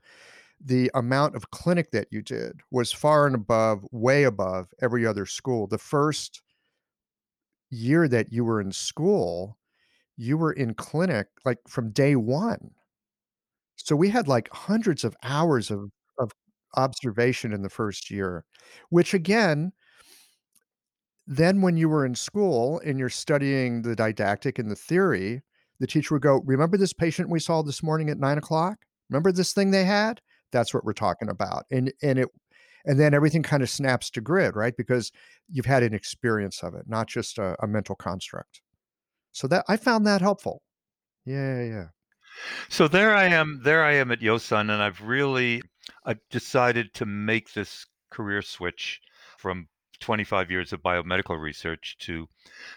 the amount of clinic that you did was far and above, way above every other school. The first year that you were in school, you were in clinic like from day one. So we had like hundreds of hours of, of observation in the first year, which again, then when you were in school and you're studying the didactic and the theory, the teacher would go, Remember this patient we saw this morning at nine o'clock? Remember this thing they had? That's what we're talking about. And and it and then everything kind of snaps to grid, right? Because you've had an experience of it, not just a, a mental construct. So that I found that helpful. Yeah, yeah. So there I am, there I am at Yosan, and I've really I've decided to make this career switch from 25 years of biomedical research to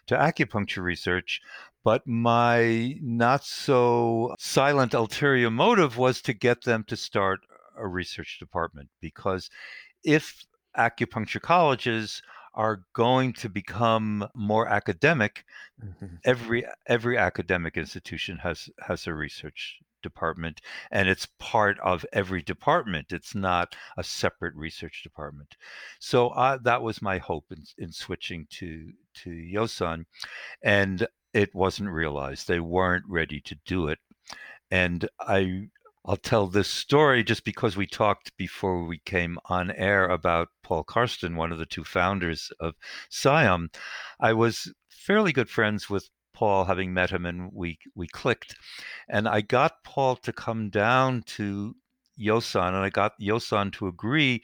to acupuncture research. But my not so silent ulterior motive was to get them to start a research department because if acupuncture colleges are going to become more academic, Mhm. every every academic institution has has a research department and it's part of every department it's not a separate research department so uh, that was my hope in, in switching to to yosan and it wasn't realized they weren't ready to do it and i I'll tell this story just because we talked before we came on air about Paul Karsten, one of the two founders of SIOM. I was fairly good friends with Paul, having met him, and we we clicked. And I got Paul to come down to Yosan, and I got Yosan to agree.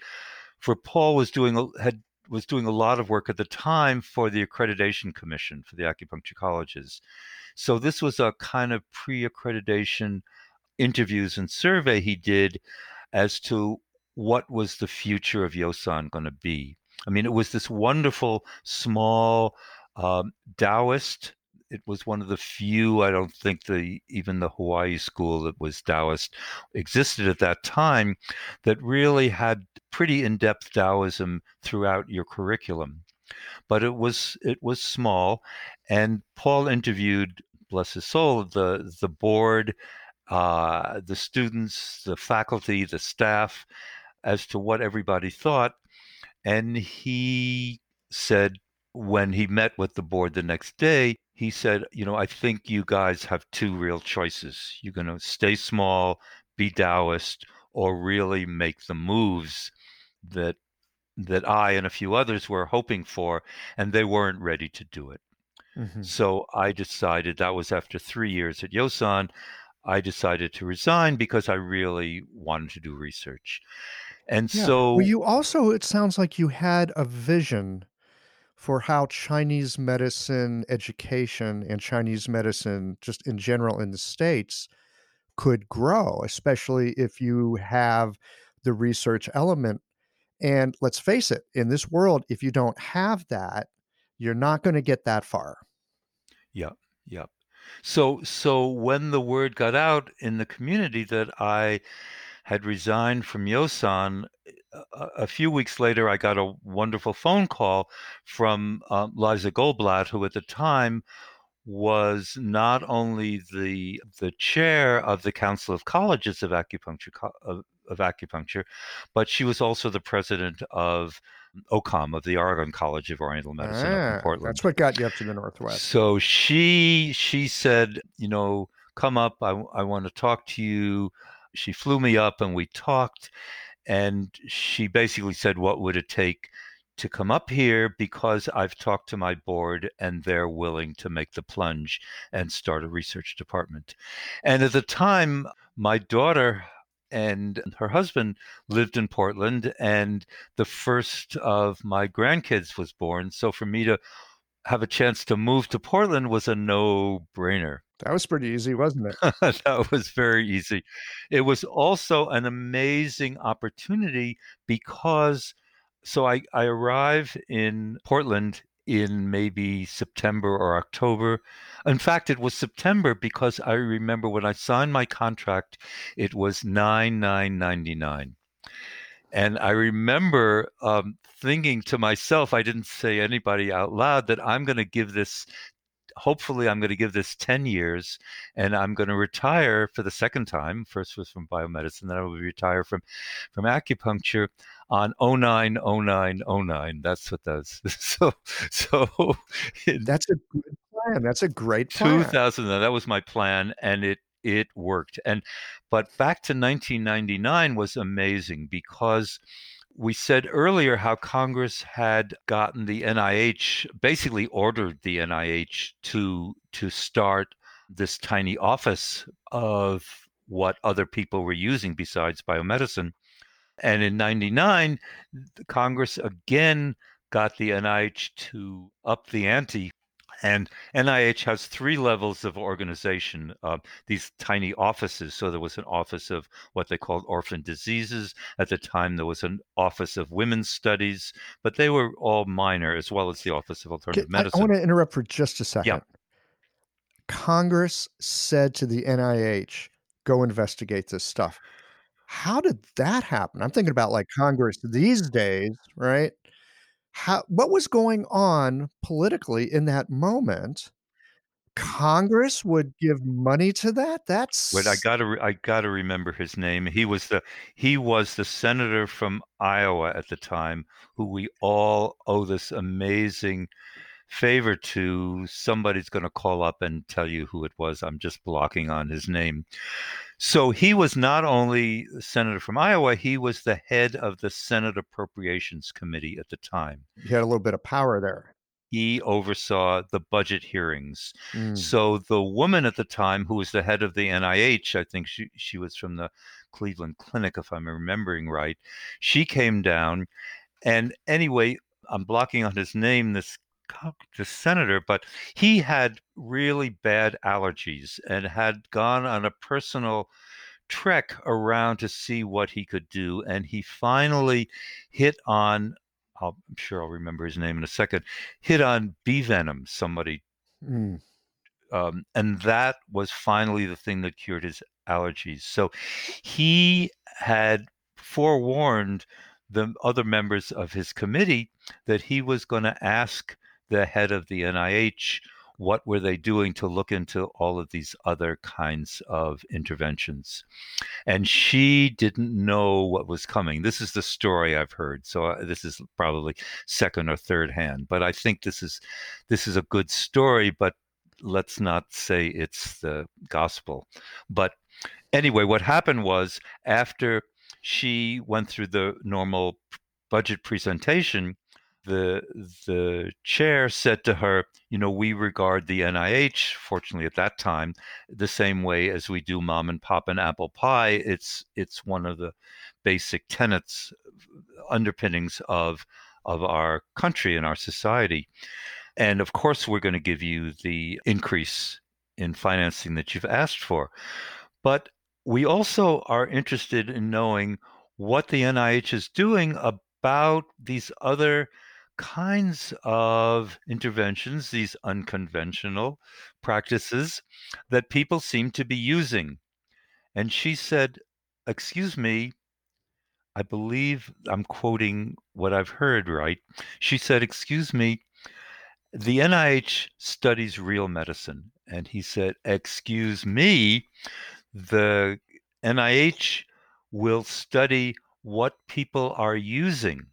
For Paul was doing had was doing a lot of work at the time for the accreditation commission for the acupuncture colleges. So this was a kind of pre-accreditation interviews and survey he did as to what was the future of Yosan going to be. I mean, it was this wonderful, small um, Taoist. It was one of the few, I don't think the even the Hawaii school that was Taoist existed at that time, that really had pretty in-depth Taoism throughout your curriculum. But it was it was small, and Paul interviewed, bless his soul, the the board uh, the students, the faculty, the staff, as to what everybody thought. And he said, when he met with the board the next day, he said, You know, I think you guys have two real choices. You're going to stay small, be Taoist, or really make the moves that that I and a few others were hoping for, and they weren't ready to do it. Mm-hmm. So I decided that was after three years at Yosan. I decided to resign because I really wanted to do research. And yeah. so well, you also it sounds like you had a vision for how Chinese medicine education and Chinese medicine just in general in the states could grow, especially if you have the research element. And let's face it, in this world if you don't have that, you're not going to get that far. Yeah. Yeah. So so when the word got out in the community that I had resigned from Yosan, a, few weeks later, I got a wonderful phone call from um, Liza Goldblatt, who at the time was not only the the chair of the Council of Colleges of Acupuncture of, of Acupuncture, but she was also the president of OCOM of the Oregon College of Oriental Medicine ah, in Portland. That's what got you up to the Northwest. So she she said, you know, come up. I I want to talk to you. She flew me up and we talked, and she basically said, what would it take? to come up here because I've talked to my board and they're willing to make the plunge and start a research department. And at the time, my daughter and her husband lived in Portland, and the first of my grandkids was born. So for me to have a chance to move to Portland was a no brainer. That was pretty easy, wasn't it? that was very easy. It was also an amazing opportunity because so I, I arrive in Portland in maybe September or October. In fact, it was September because I remember when I signed my contract, it was nine nine ninety nine, and I remember um, thinking to myself, I didn't say anybody out loud that I'm going to give this. Hopefully, I'm going to give this 10 years and I'm going to retire for the second time. First was from biomedicine, then I will retire from, from acupuncture on 090909 that's what does so so that's a good plan. That's a great plan. 2000 that was my plan and it it worked. And but back to 1999 was amazing because we said earlier how Congress had gotten the NIH basically ordered the NIH to to start this tiny office of what other people were using besides biomedicine and in 99, Congress again got the NIH to up the ante. And NIH has three levels of organization, uh, these tiny offices. So there was an office of what they called orphan diseases. At the time, there was an office of women's studies, but they were all minor, as well as the office of alternative medicine. I, I want to interrupt for just a second. Yeah. Congress said to the NIH, go investigate this stuff. How did that happen? I'm thinking about like Congress these days, right? How what was going on politically in that moment? Congress would give money to that? That's Wait, I gotta re- I gotta remember his name. He was the he was the senator from Iowa at the time who we all owe this amazing favor to. Somebody's gonna call up and tell you who it was. I'm just blocking on his name. So he was not only senator from Iowa, he was the head of the Senate Appropriations Committee at the time. He had a little bit of power there. He oversaw the budget hearings. Mm. So the woman at the time who was the head of the NIH, I think she, she was from the Cleveland Clinic, if I'm remembering right, she came down. And anyway, I'm blocking on his name, this the senator, but he had really bad allergies and had gone on a personal trek around to see what he could do. And he finally hit on, I'll, I'm sure I'll remember his name in a second, hit on bee venom, somebody. Mm. Um, and that was finally the thing that cured his allergies. So he had forewarned the other members of his committee that he was going to ask the head of the NIH what were they doing to look into all of these other kinds of interventions? And she didn't know what was coming. This is the story i've heard so uh, this is probably second or third hand but i think this is this is a good story but let's not say it's the gospel. But anyway what happened was after she went through the normal budget presentation the the chair said to her, you know, we regard the NIH, fortunately at that time, the same way as we do mom and pop and apple pie. It's it's one of the basic tenets, underpinnings of of our country and our society. And of course, we're going to give you the increase in financing that you've asked for. But we also are interested in knowing what the NIH is doing about these other kinds of interventions, these unconventional practices that people seem to be using. And she said, Excuse me, I believe I'm quoting what I've heard right. She said, Excuse me, the NIH studies real medicine. And he said, Excuse me, the NIH will study what people are using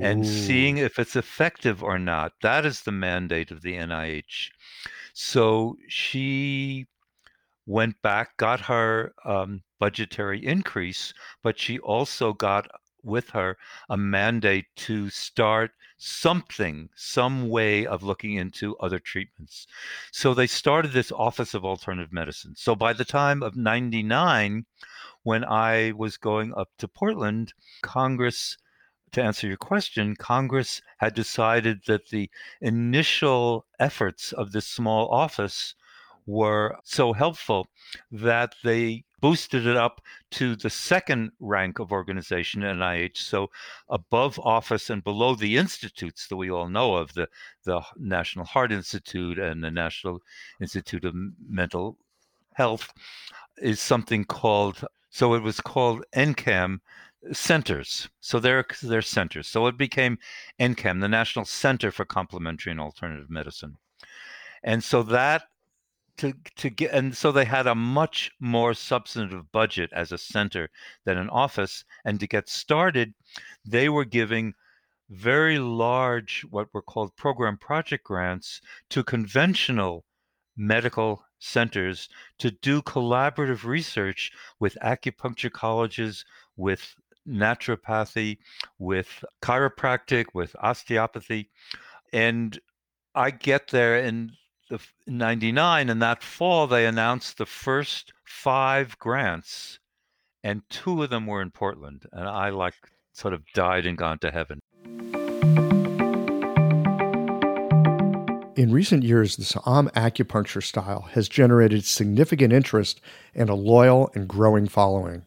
and seeing if it's effective or not. That is the mandate of the NIH. So she went back, got her um, budgetary increase, but she also got with her a mandate to start something, some way of looking into other treatments. So they started this Office of Alternative Medicine. So by the time of 99, when I was going up to Portland, Congress to answer your question, Congress had decided that the initial efforts of this small office were so helpful that they boosted it up to the second rank of organization NIH. So above office and below the institutes that we all know of, the, the National Heart Institute and the National Institute of Mental Health, is something called, so it was called NCAM, centers. So they're they're centers. So it became NCAM, the National Center for Complementary and Alternative Medicine. And so that to to get and so they had a much more substantive budget as a center than an office. And to get started, they were giving very large what were called program project grants to conventional medical centers to do collaborative research with acupuncture colleges, with naturopathy, with chiropractic, with osteopathy. And I get there in the 99 and that fall they announced the first five grants and two of them were in Portland and I like sort of died and gone to heaven. In recent years, the Sa'am acupuncture style has generated significant interest and a loyal and growing following.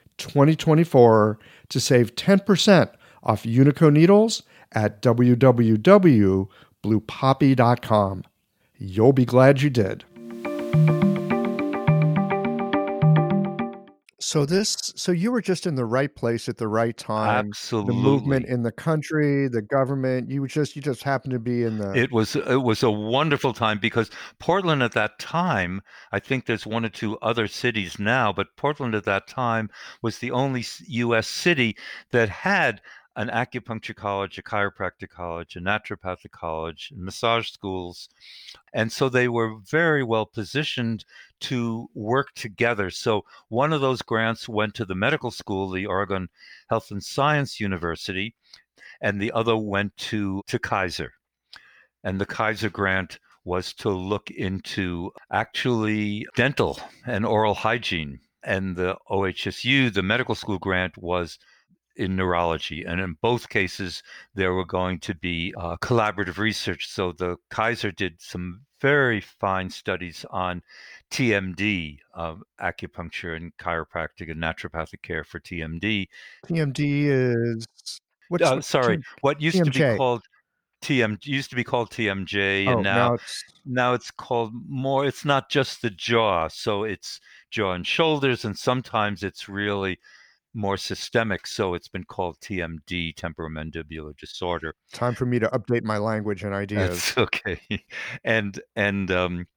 QI2024 to save 10% off Unico needles at www.bluepoppy.com. You'll be glad you did. So this, so you were just in the right place at the right time. Absolutely. The movement in the country, the government. You just, you just happened to be in the. It was it was a wonderful time because Portland at that time, I think there's one or two other cities now, but Portland at that time was the only U.S. city that had an acupuncture college, a chiropractic college, a naturopathic college, massage schools. And so they were very well positioned to work together. So one of those grants went to the medical school, the Oregon Health and Science University, and the other went to, to Kaiser. And the Kaiser grant was to look into actually dental and oral hygiene. And the OHSU, the medical school grant, was in neurology. And in both cases, there were going to be uh, collaborative research. So the Kaiser did some very fine studies on TMD, uh, acupuncture and chiropractic and naturopathic care for TMD. TMD is what's Uh, what- sorry, T- what used to be called TM used to be called TMJ, oh, and now, now it's now it's called more. It's not just the jaw, so it's jaw and shoulders, and sometimes it's really more systemic. So it's been called TMD, temporomandibular disorder. time for me to update my language and ideas. That's okay. And and um,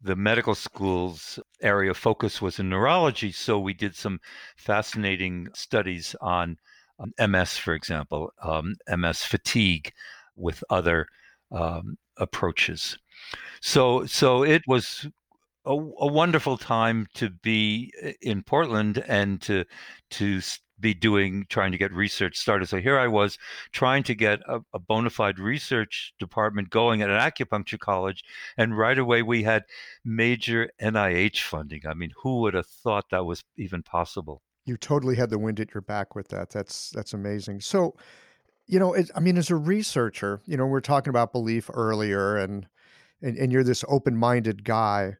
the medical school's area of focus was in neurology, so we did some fascinating studies on um, MS, for example, um, MS fatigue, with other um, approaches. So so it was a, a wonderful time to be eh, in Portland and to to be doing trying to get research started. So here I was trying to get a, a bona fide research department going at an acupuncture college, and right away we had major NIH funding. I mean, who would have thought that was even possible? you totally had the wind at your back with that. That's that's amazing. So, you know, it, I mean, as a researcher, you know, we're talking about belief earlier, and and and you're this open-minded guy.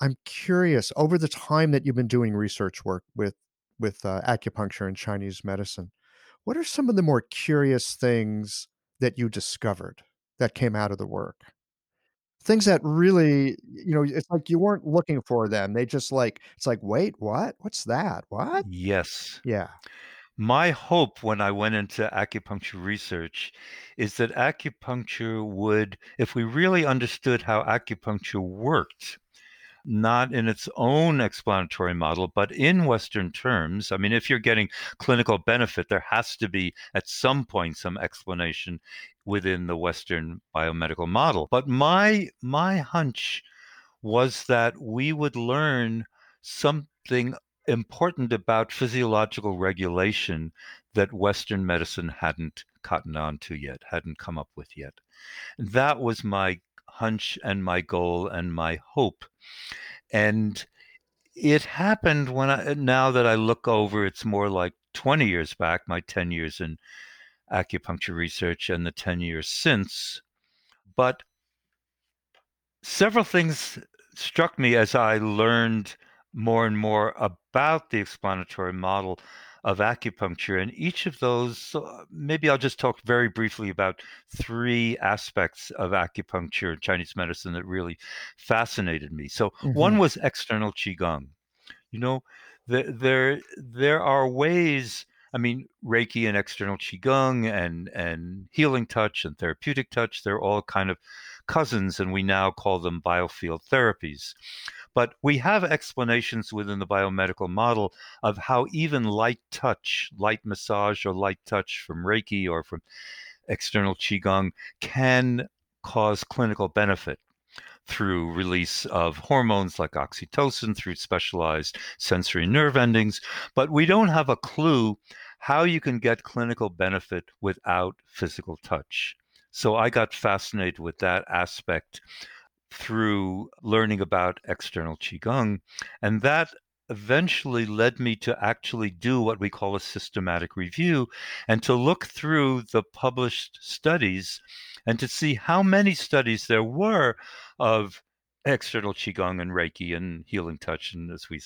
I'm curious over the time that you've been doing research work with with uh, acupuncture and Chinese medicine. What are some of the more curious things that you discovered that came out of the work? Things that really, you know, it's like you weren't looking for them. They just like it's like, wait, what? What's that? What? Yes. Yeah. My hope when I went into acupuncture research is that acupuncture would, if we really understood how acupuncture worked, not in its own explanatory model, but in Western terms. I mean, if you're getting clinical benefit, there has to be at some point some explanation within the Western biomedical model. But my my hunch was that we would learn something important about physiological regulation that Western medicine hadn't gotten on to yet, hadn't come up with yet. That was my hunch and my goal and my hope. And it happened when I, now that I look over, it's more like 20 years back, my 10 years in acupuncture research and the 10 years since. But several things struck me as I learned more and more about the explanatory model of acupuncture. And each of those, uh, maybe I'll just talk very briefly about three aspects of acupuncture and Chinese medicine that really fascinated me. So, one Mhm. was external Qigong. You know, there, there, there are ways. I mean, Reiki and external Qigong and, and healing touch and therapeutic touch, they're all kind of cousins, and we now call them biofield therapies. But we have explanations within the biomedical model of how even light touch, light massage, or light touch from Reiki or from external Qigong can cause clinical benefit through release of hormones like oxytocin, through specialized sensory nerve endings. But we don't have a clue how you can get clinical benefit without physical touch. So I got fascinated with that aspect through learning about external Qigong. And that eventually led me to actually do what we call a systematic review and to look through the published studies and to see how many studies there were of external Qigong and Reiki and healing touch, and as we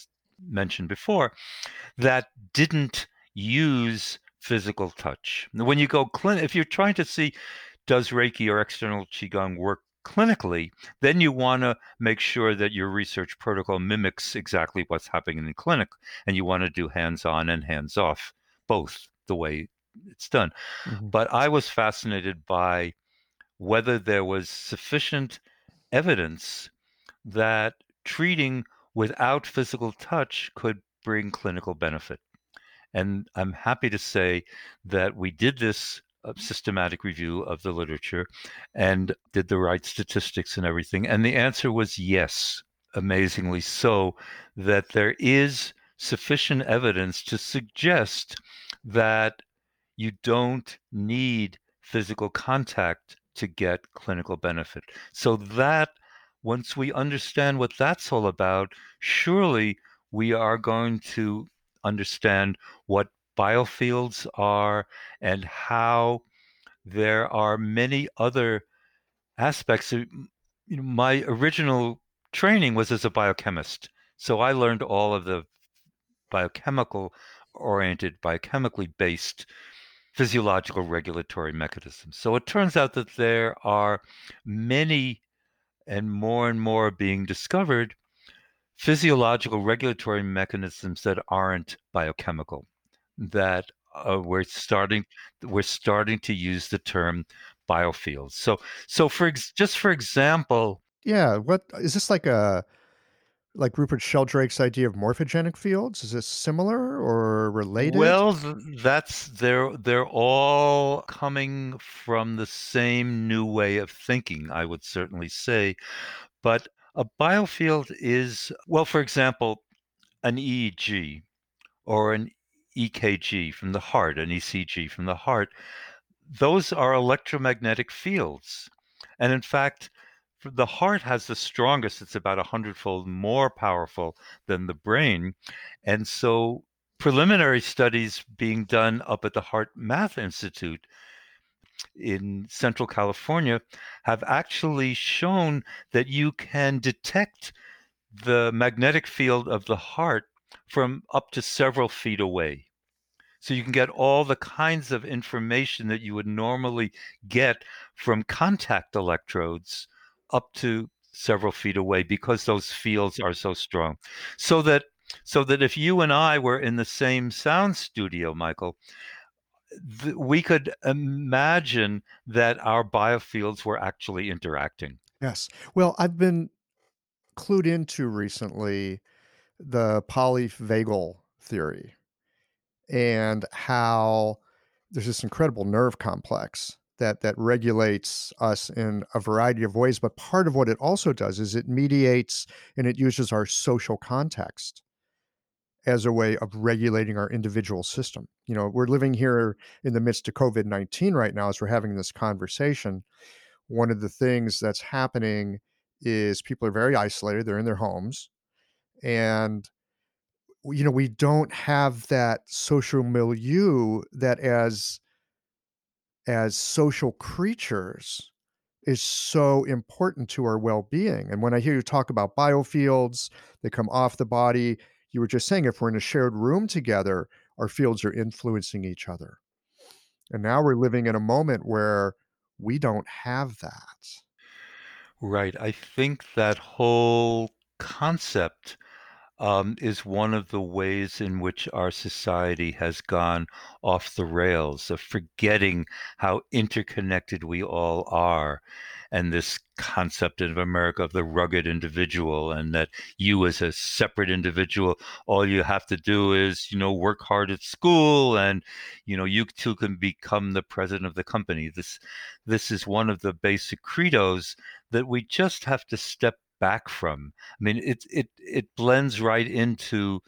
mentioned before, that didn't use physical touch. When you go clinic, if you're trying to see does Reiki or external Qigong work clinically, then you want to make sure that your research protocol mimics exactly what's happening in the clinic, and you want to do hands-on and hands-off, both the way it's done. Mm-hmm. But I was fascinated by whether there was sufficient evidence that treating without physical touch could bring clinical benefit. And I'm happy to say that we did this systematic review of the literature and did the right statistics and everything. And the answer was yes, amazingly so, that there is sufficient evidence to suggest that you don't need physical contact to get clinical benefit. So that once we understand what that's all about, surely we are going to understand what biofields are and how there are many other aspects. My original training was as a biochemist, so I learned all of the biochemical oriented, biochemically based physiological regulatory mechanisms. So it turns out that there are many and more and more being discovered physiological regulatory mechanisms that aren't biochemical that uh, we're starting we're starting to use the term biofields so so for ex- just for example yeah what is this like a like Rupert Sheldrake's idea of morphogenic fields? Is this similar or related? Well, that's they're they're all coming from the same new way of thinking, I would certainly say. But a biofield is well, for example, an EEG or an EKG from the heart, an ECG from the heart. Those are electromagnetic fields. And in fact, the heart has the strongest it's about a hundredfold more powerful than the brain and so preliminary studies being done up at the HeartMath Institute in central california have actually shown that you can detect the magnetic field of the heart from up to several feet away so you can get all the kinds of information that you would normally get from contact electrodes up to several feet away because those fields are so strong. So that so that if you and I were in the same sound studio, Michael, th- we could imagine that our biofields were actually interacting. Yes. Well, I've been clued into recently the polyvagal theory and how there's this incredible nerve complex that that regulates us in a variety of ways but part of what it also does is it mediates and it uses our social context as a way of regulating our individual system. You know we're living here in the midst of covid-19 right now as we're having this conversation. One of the things that's happening is people are very isolated they're in their homes and you know we don't have that social milieu that as as social creatures is so important to our well-being. And when I hear you talk about biofields, they come off the body, you were just saying if we're in a shared room together, our fields are influencing each other. And now we're living in a moment where we don't have that. Right. I think that whole concept um, is one of the ways in which our society has gone off the rails of forgetting how interconnected we all are. And this concept of America of the rugged individual, and that you, as a separate individual, all you have to do is, you know, work hard at school, and you know, you too can become the president of the company. This, this is one of the basic credos that we just have to step back from. I mean, it it it blends right into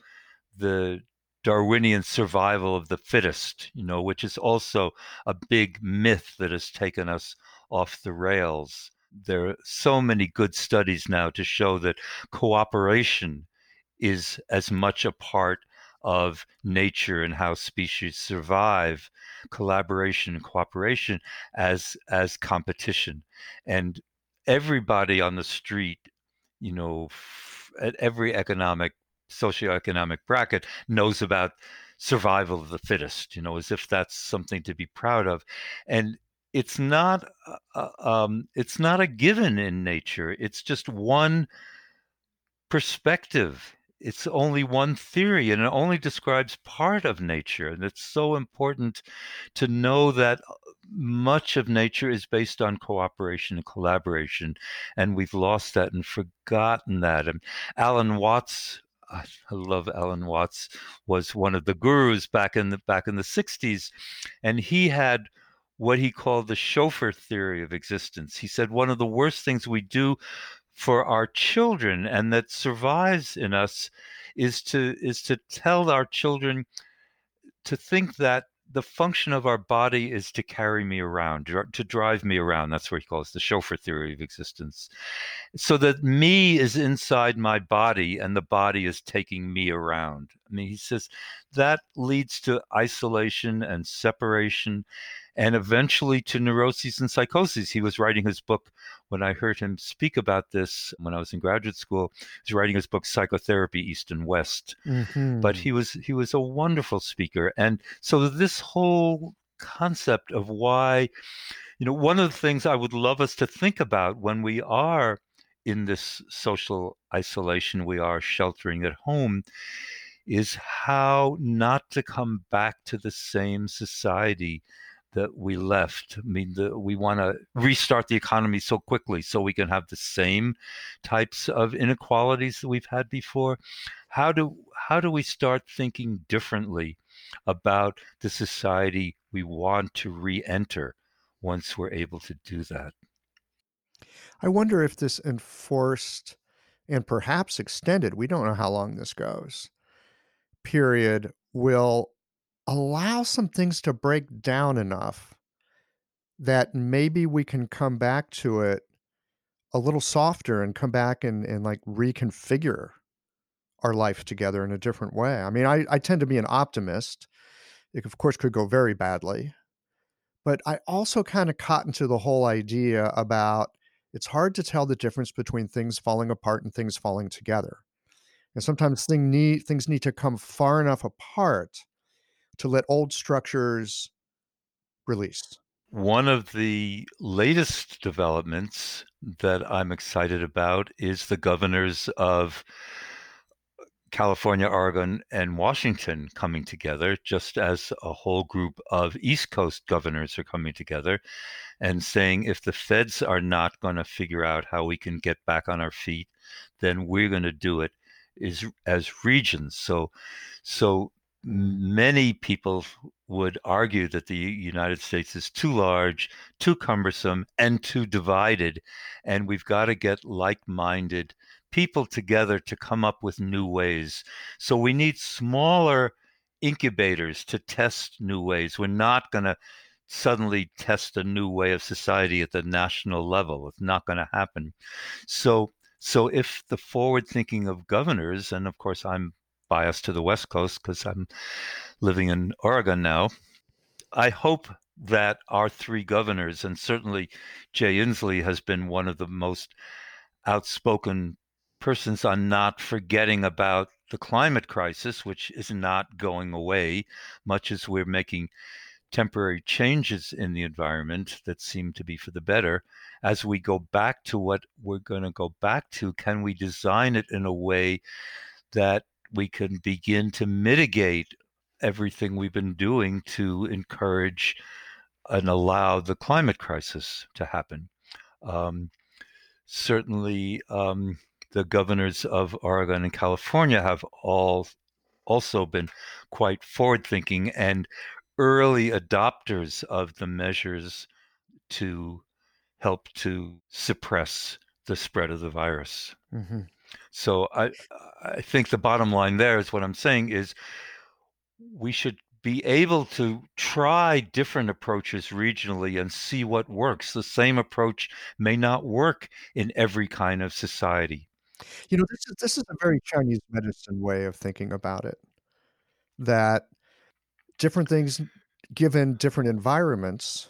the Darwinian survival of the fittest, you know, which is also a big myth that has taken us off the rails. there are so many good studies now to show that cooperation is as much a part of nature and how species survive collaboration and cooperation as as competition and everybody on the street you know at every economic socioeconomic bracket knows about survival of the fittest you know as if that's something to be proud of. And it's not uh, um, it's not a given in nature. It's just one perspective it's only one theory and it only describes part of nature and it's so important to know that uh, much of nature is based on cooperation and collaboration and we've lost that and forgotten that and alan watts I love Alan Watts was one of the gurus back in the back in the 60s and he had what he called the chauffeur theory of existence. He said one of the worst things we do for our children and that survives in us is to is to tell our children to think that the function of our body is to carry me around, to drive me around. That's what he calls the chauffeur theory of existence. So that me is inside my body and the body is taking me around. I mean, he says that leads to isolation and separation and eventually to neuroses and psychoses. He was writing his book when I heard him speak about this when I was in graduate school. He was writing his book Psychotherapy East and West. Mm-hmm. But he was he was a wonderful speaker. And so this whole concept of why you know one of the things I would love us to think about when we are in this social isolation we are sheltering at home is how not to come back to the same society that we left. I mean, the, we want to restart the economy so quickly so we can have the same types of inequalities that we've had before. How do how do we start thinking differently about the society we want to re-enter once we're able to do that? I wonder if this enforced and perhaps extended, we don't know how long this goes, period will allow some things to break down enough that maybe we can come back to it a little softer and come back and, and like reconfigure our life together in a different way. I mean, I, I tend to be an optimist. It, of course, could go very badly. But I also kind of caught into the whole idea about it's hard to tell the difference between things falling apart and things falling together. And sometimes thing need, things need to come far enough apart to let old structures release? One of the latest developments that I'm excited about is the governors of California, Oregon, and Washington coming together, just as a whole group of East Coast governors are coming together and saying if the feds are not going to figure out how we can get back on our feet, then we're going to do it is as regions. So so many people would argue that the United States is too large, too cumbersome, and too divided. And we've got to get like minded people together to come up with new ways. So we need smaller incubators to test new ways. We're not going to suddenly test a new way of society at the national level. It's not going to happen. So so if the forward thinking of governors, and of course I'm bias to the West Coast because I'm living in Oregon now. I hope that our three governors, and certainly Jay Inslee has been one of the most outspoken persons on not forgetting about the climate crisis, which is not going away, much as we're making temporary changes in the environment that seem to be for the better. As we go back to what we're going to go back to, can we design it in a way that we can begin to mitigate everything we've been doing to encourage and allow the climate crisis to happen. Um, certainly, um, the governors of Oregon and California have all also been quite forward thinking and early adopters of the measures to help to suppress the spread of the virus. Mm-hmm. So I I think the bottom line there is what I'm saying is we should be able to try different approaches regionally and see what works. The same approach may not work in every kind of society. You know, this is this is a very Chinese medicine way of thinking about it. That different things given different environments,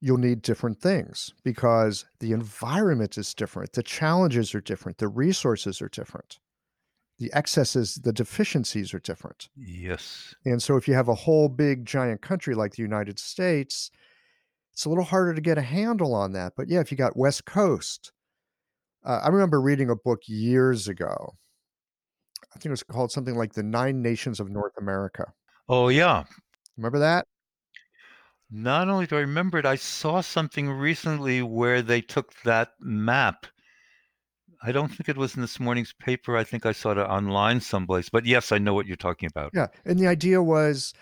you'll need different things because the environment is different, the challenges are different, the resources are different the excesses, the deficiencies are different. Yes. And so if you have a whole big giant country like the United States, it's a little harder to get a handle on that. But yeah, if you got West Coast, uh, I remember reading a book years ago. I think it was called something like The Nine Nations of North America. Oh, yeah. Remember that? Not only do I remember it, I saw something recently where they took that map I don't think it was in this morning's paper. I think I saw it online someplace. But yes, I know what you're talking about. Yeah. And the idea was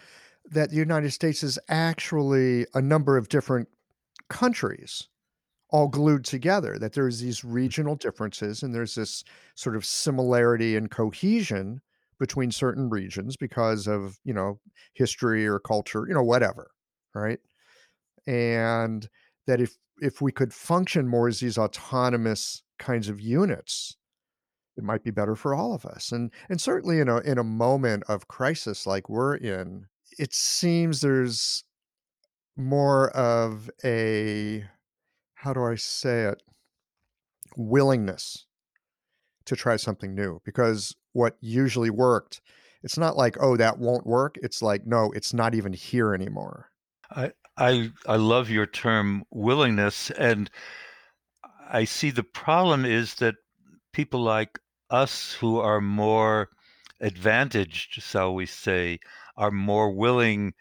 that the United States is actually a number of different countries all glued together, that there's these mm-hmm. regional differences and there's this sort of similarity and cohesion between certain regions because of, you know, history or culture, you know, whatever. Right. And that if if we could function more as these autonomous kinds of units it might be better for all of us. And and certainly in a in a moment of crisis like we're in it seems there's more of a how do i say it willingness to try something new. Because what usually worked it's not like oh that won't work. It's like no it's not even here anymore i i i love your term willingness and I see the problem is that people like us who are more advantaged, shall we say, are more willing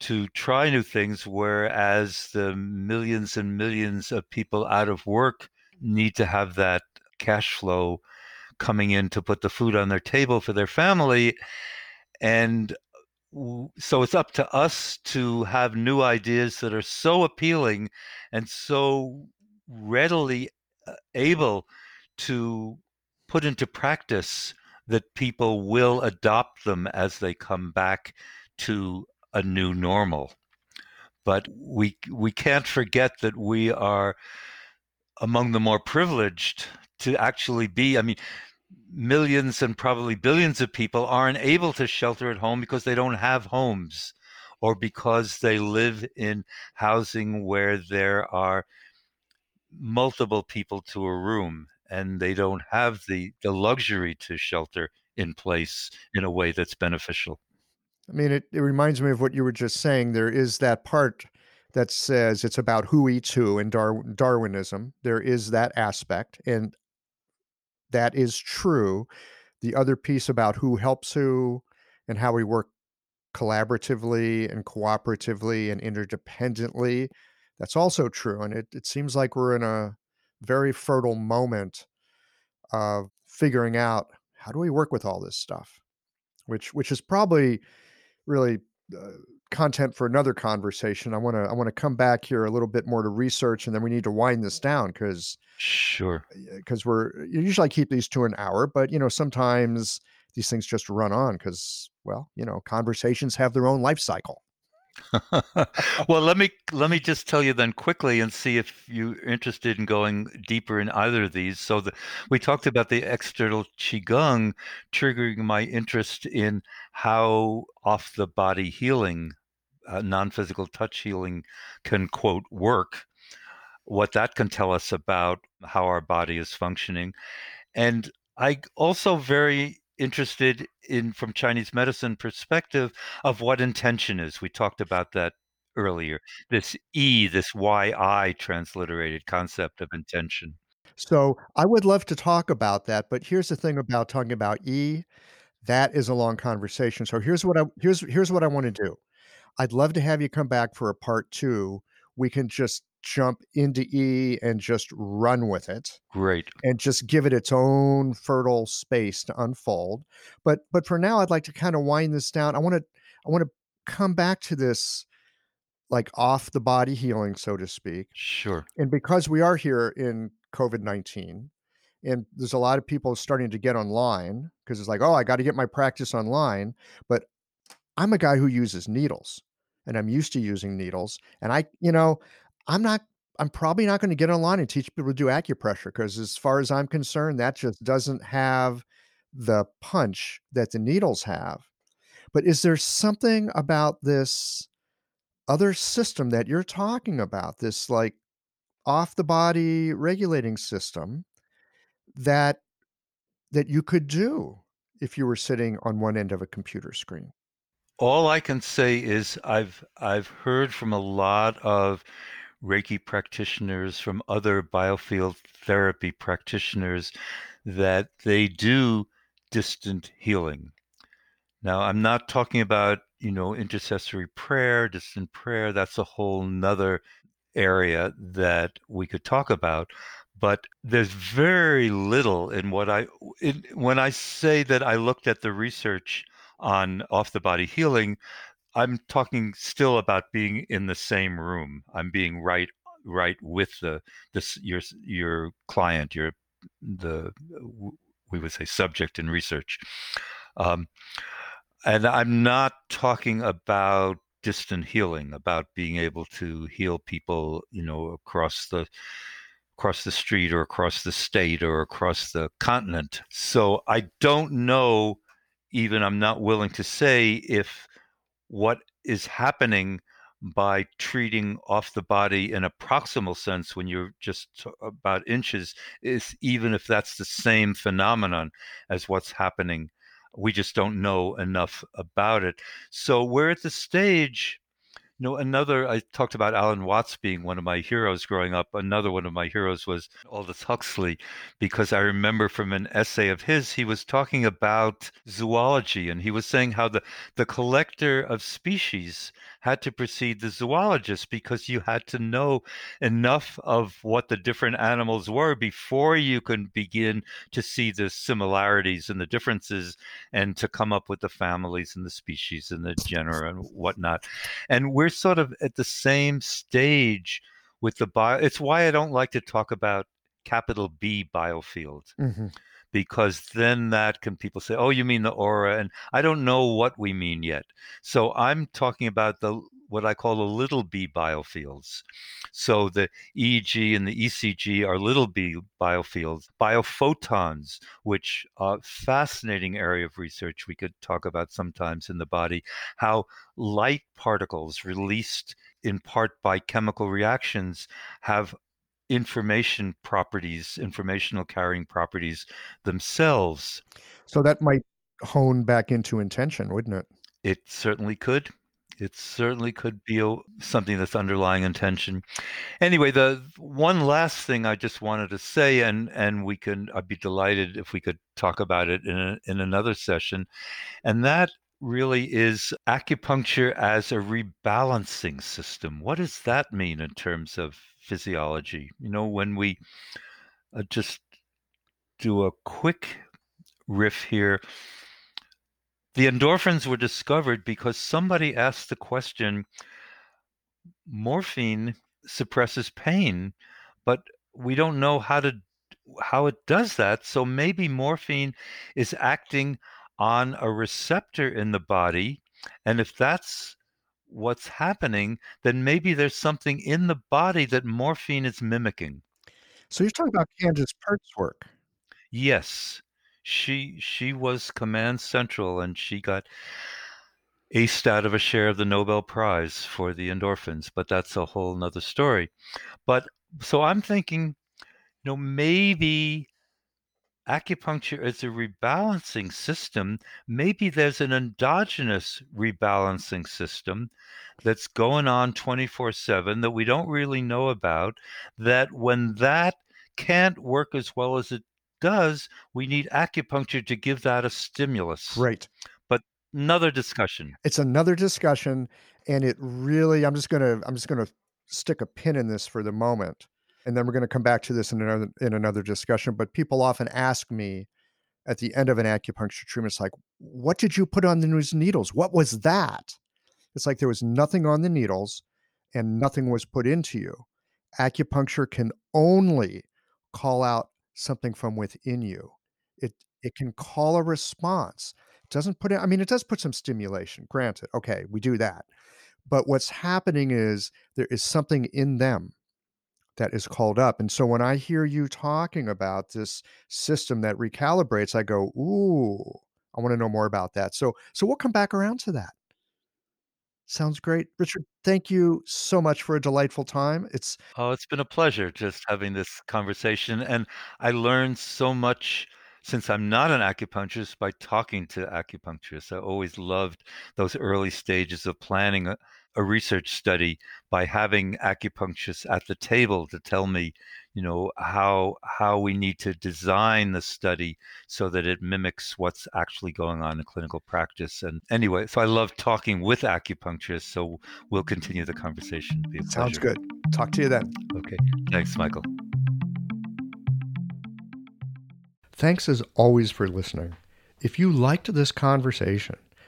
to try new things, whereas the millions and millions of people out of work need to have that cash flow coming in to put the food on their table for their family. And so it's up to us to have new ideas that are so appealing and so readily uh, able to put into practice that people will adopt them as they come back to a new normal. But we we can't forget that we are among the more privileged to actually be. I mean, millions and probably billions of people aren't able to shelter at home because they don't have homes or because they live in housing where there are multiple people to a room and they don't have the the luxury to shelter in place in a way that's beneficial. I mean it, it reminds me of what you were just saying. There is that part that says it's about who eats who in Dar- darwinism. There is that aspect. And that is true the other piece about who helps who and how we work collaboratively and cooperatively and interdependently that's also true. And it, it seems like we're in a very fertile moment of figuring out how do we work with all this stuff, which which is probably really uh, content for another conversation. I want to I want to come back here a little bit more to research, and then we need to wind this down because sure because we're usually I keep these to an hour, but you know sometimes these things just run on because well you know conversations have their own life cycle. well, let me let me just tell you then quickly and see if you're interested in going deeper in either of these. So the, we talked about the external qigong triggering my interest in how off the body healing, uh, non-physical touch healing can quote work, what that can tell us about how our body is functioning. And I also very interested in from Chinese medicine perspective of what intention is. We talked about that earlier. This E, this YI transliterated concept of intention. So I would love to talk about that, but here's the thing about talking about E. That is a long conversation. So here's what I here's here's what I want to do. I'd love to have you come back for a part two. We can just jump into E and just run with it. Great. And just give it its own fertile space to unfold. But but for now I'd like to kind of wind this down. I want to I want to come back to this like off the body healing so to speak. Sure. And because we are here in COVID-19 and there's a lot of people starting to get online because it's like, "Oh, I got to get my practice online." But I'm a guy who uses needles and I'm used to using needles. And I, you know, I'm not, I'm probably not going to get online and teach people to do acupressure because, as far as I'm concerned, that just doesn't have the punch that the needles have. But is there something about this other system that you're talking about, this like off the body regulating system that that you could do if you were sitting on one end of a computer screen? All I can say is I've I've heard from a lot of Reiki practitioners, from other biofield therapy practitioners, that they do distant healing. Now, I'm not talking about, you know, intercessory prayer, distant prayer. That's a whole nother area that we could talk about. But there's very little in what I, in, when I say that I looked at the research on off the body healing, I'm talking still about being in the same room. I'm being right right with the this your your client, your the we would say subject in research. Um, and I'm not talking about distant healing, about being able to heal people, you know, across the across the street or across the state or across the continent. So I don't know even I'm not willing to say if what is happening by treating off the body in a proximal sense when you're just about inches is even if that's the same phenomenon as what's happening. We just don't know enough about it. So we're at the stage you know, another, I talked about Alan Watts being one of my heroes growing up. Another one of my heroes was Aldous Huxley, because I remember from an essay of his, he was talking about zoology and he was saying how the, the collector of species had to precede the zoologist because you had to know enough of what the different animals were before you can begin to see the similarities and the differences and to come up with the families and the species and the genera and whatnot. And we're sort of at the same stage with the bio. It's why I don't like to talk about capital B biofield. Mm-hmm because then that can people say, oh, you mean the aura, and I don't know what we mean yet. So I'm talking about the what I call the little b biofields. So the EEG and the ECG are little b biofields. Biophotons, which are fascinating area of research we could talk about sometimes in the body, how light particles released in part by chemical reactions have information properties, informational carrying properties themselves. So that might hone back into intention, wouldn't it? It certainly could. It certainly could be a, something that's underlying intention. Anyway, the one last thing I just wanted to say, and and we can, I'd be delighted if we could talk about it in a, in another session, and that really is acupuncture as a rebalancing system. What does that mean in terms of physiology? You know, when we uh, just do a quick riff here, the endorphins were discovered because somebody asked the question morphine suppresses pain, but we don't know how to how it does that. So maybe morphine is acting on a receptor in the body. And if that's what's happening, then maybe there's something in the body that morphine is mimicking. So you're talking about Candace Pert's work. Yes. She she was command central and she got aced out of a share of the Nobel Prize for the endorphins, but that's a whole nother story. But so I'm thinking, you know, maybe acupuncture is a rebalancing system, maybe there's an endogenous rebalancing system that's going on 24 7 that we don't really know about. That when that can't work as well as it does, we need acupuncture to give that a stimulus. Right. But another discussion. It's another discussion. And it really, I'm just going to, I'm just going to stick a pin in this for the moment and then we're going to come back to this in another in another discussion but people often ask me at the end of an acupuncture treatment it's like what did you put on those needles what was that it's like there was nothing on the needles and nothing was put into you acupuncture can only call out something from within you it it can call a response it doesn't put it, I mean, it does put some stimulation, granted. Okay, we do that. But what's happening is there is something in them that is called up. And so when I hear you talking about this system that recalibrates, I go, ooh, I want to know more about that. So so we'll come back around to that. Sounds great. Richard, thank you so much for a delightful time. It's Oh, it's been a pleasure just having this conversation. And I learned so much since I'm not an acupuncturist by talking to acupuncturists. I always loved those early stages of planning uh, a, a research study by having acupuncturists at the table to tell me, you know, how how we need to design the study so that it mimics what's actually going on in clinical practice. And anyway, so I love talking with acupuncturists. So we'll continue the conversation. Be a sounds pleasure. good. Talk to you then. Okay. Thanks, Michael. Thanks as always for listening. If you liked this conversation,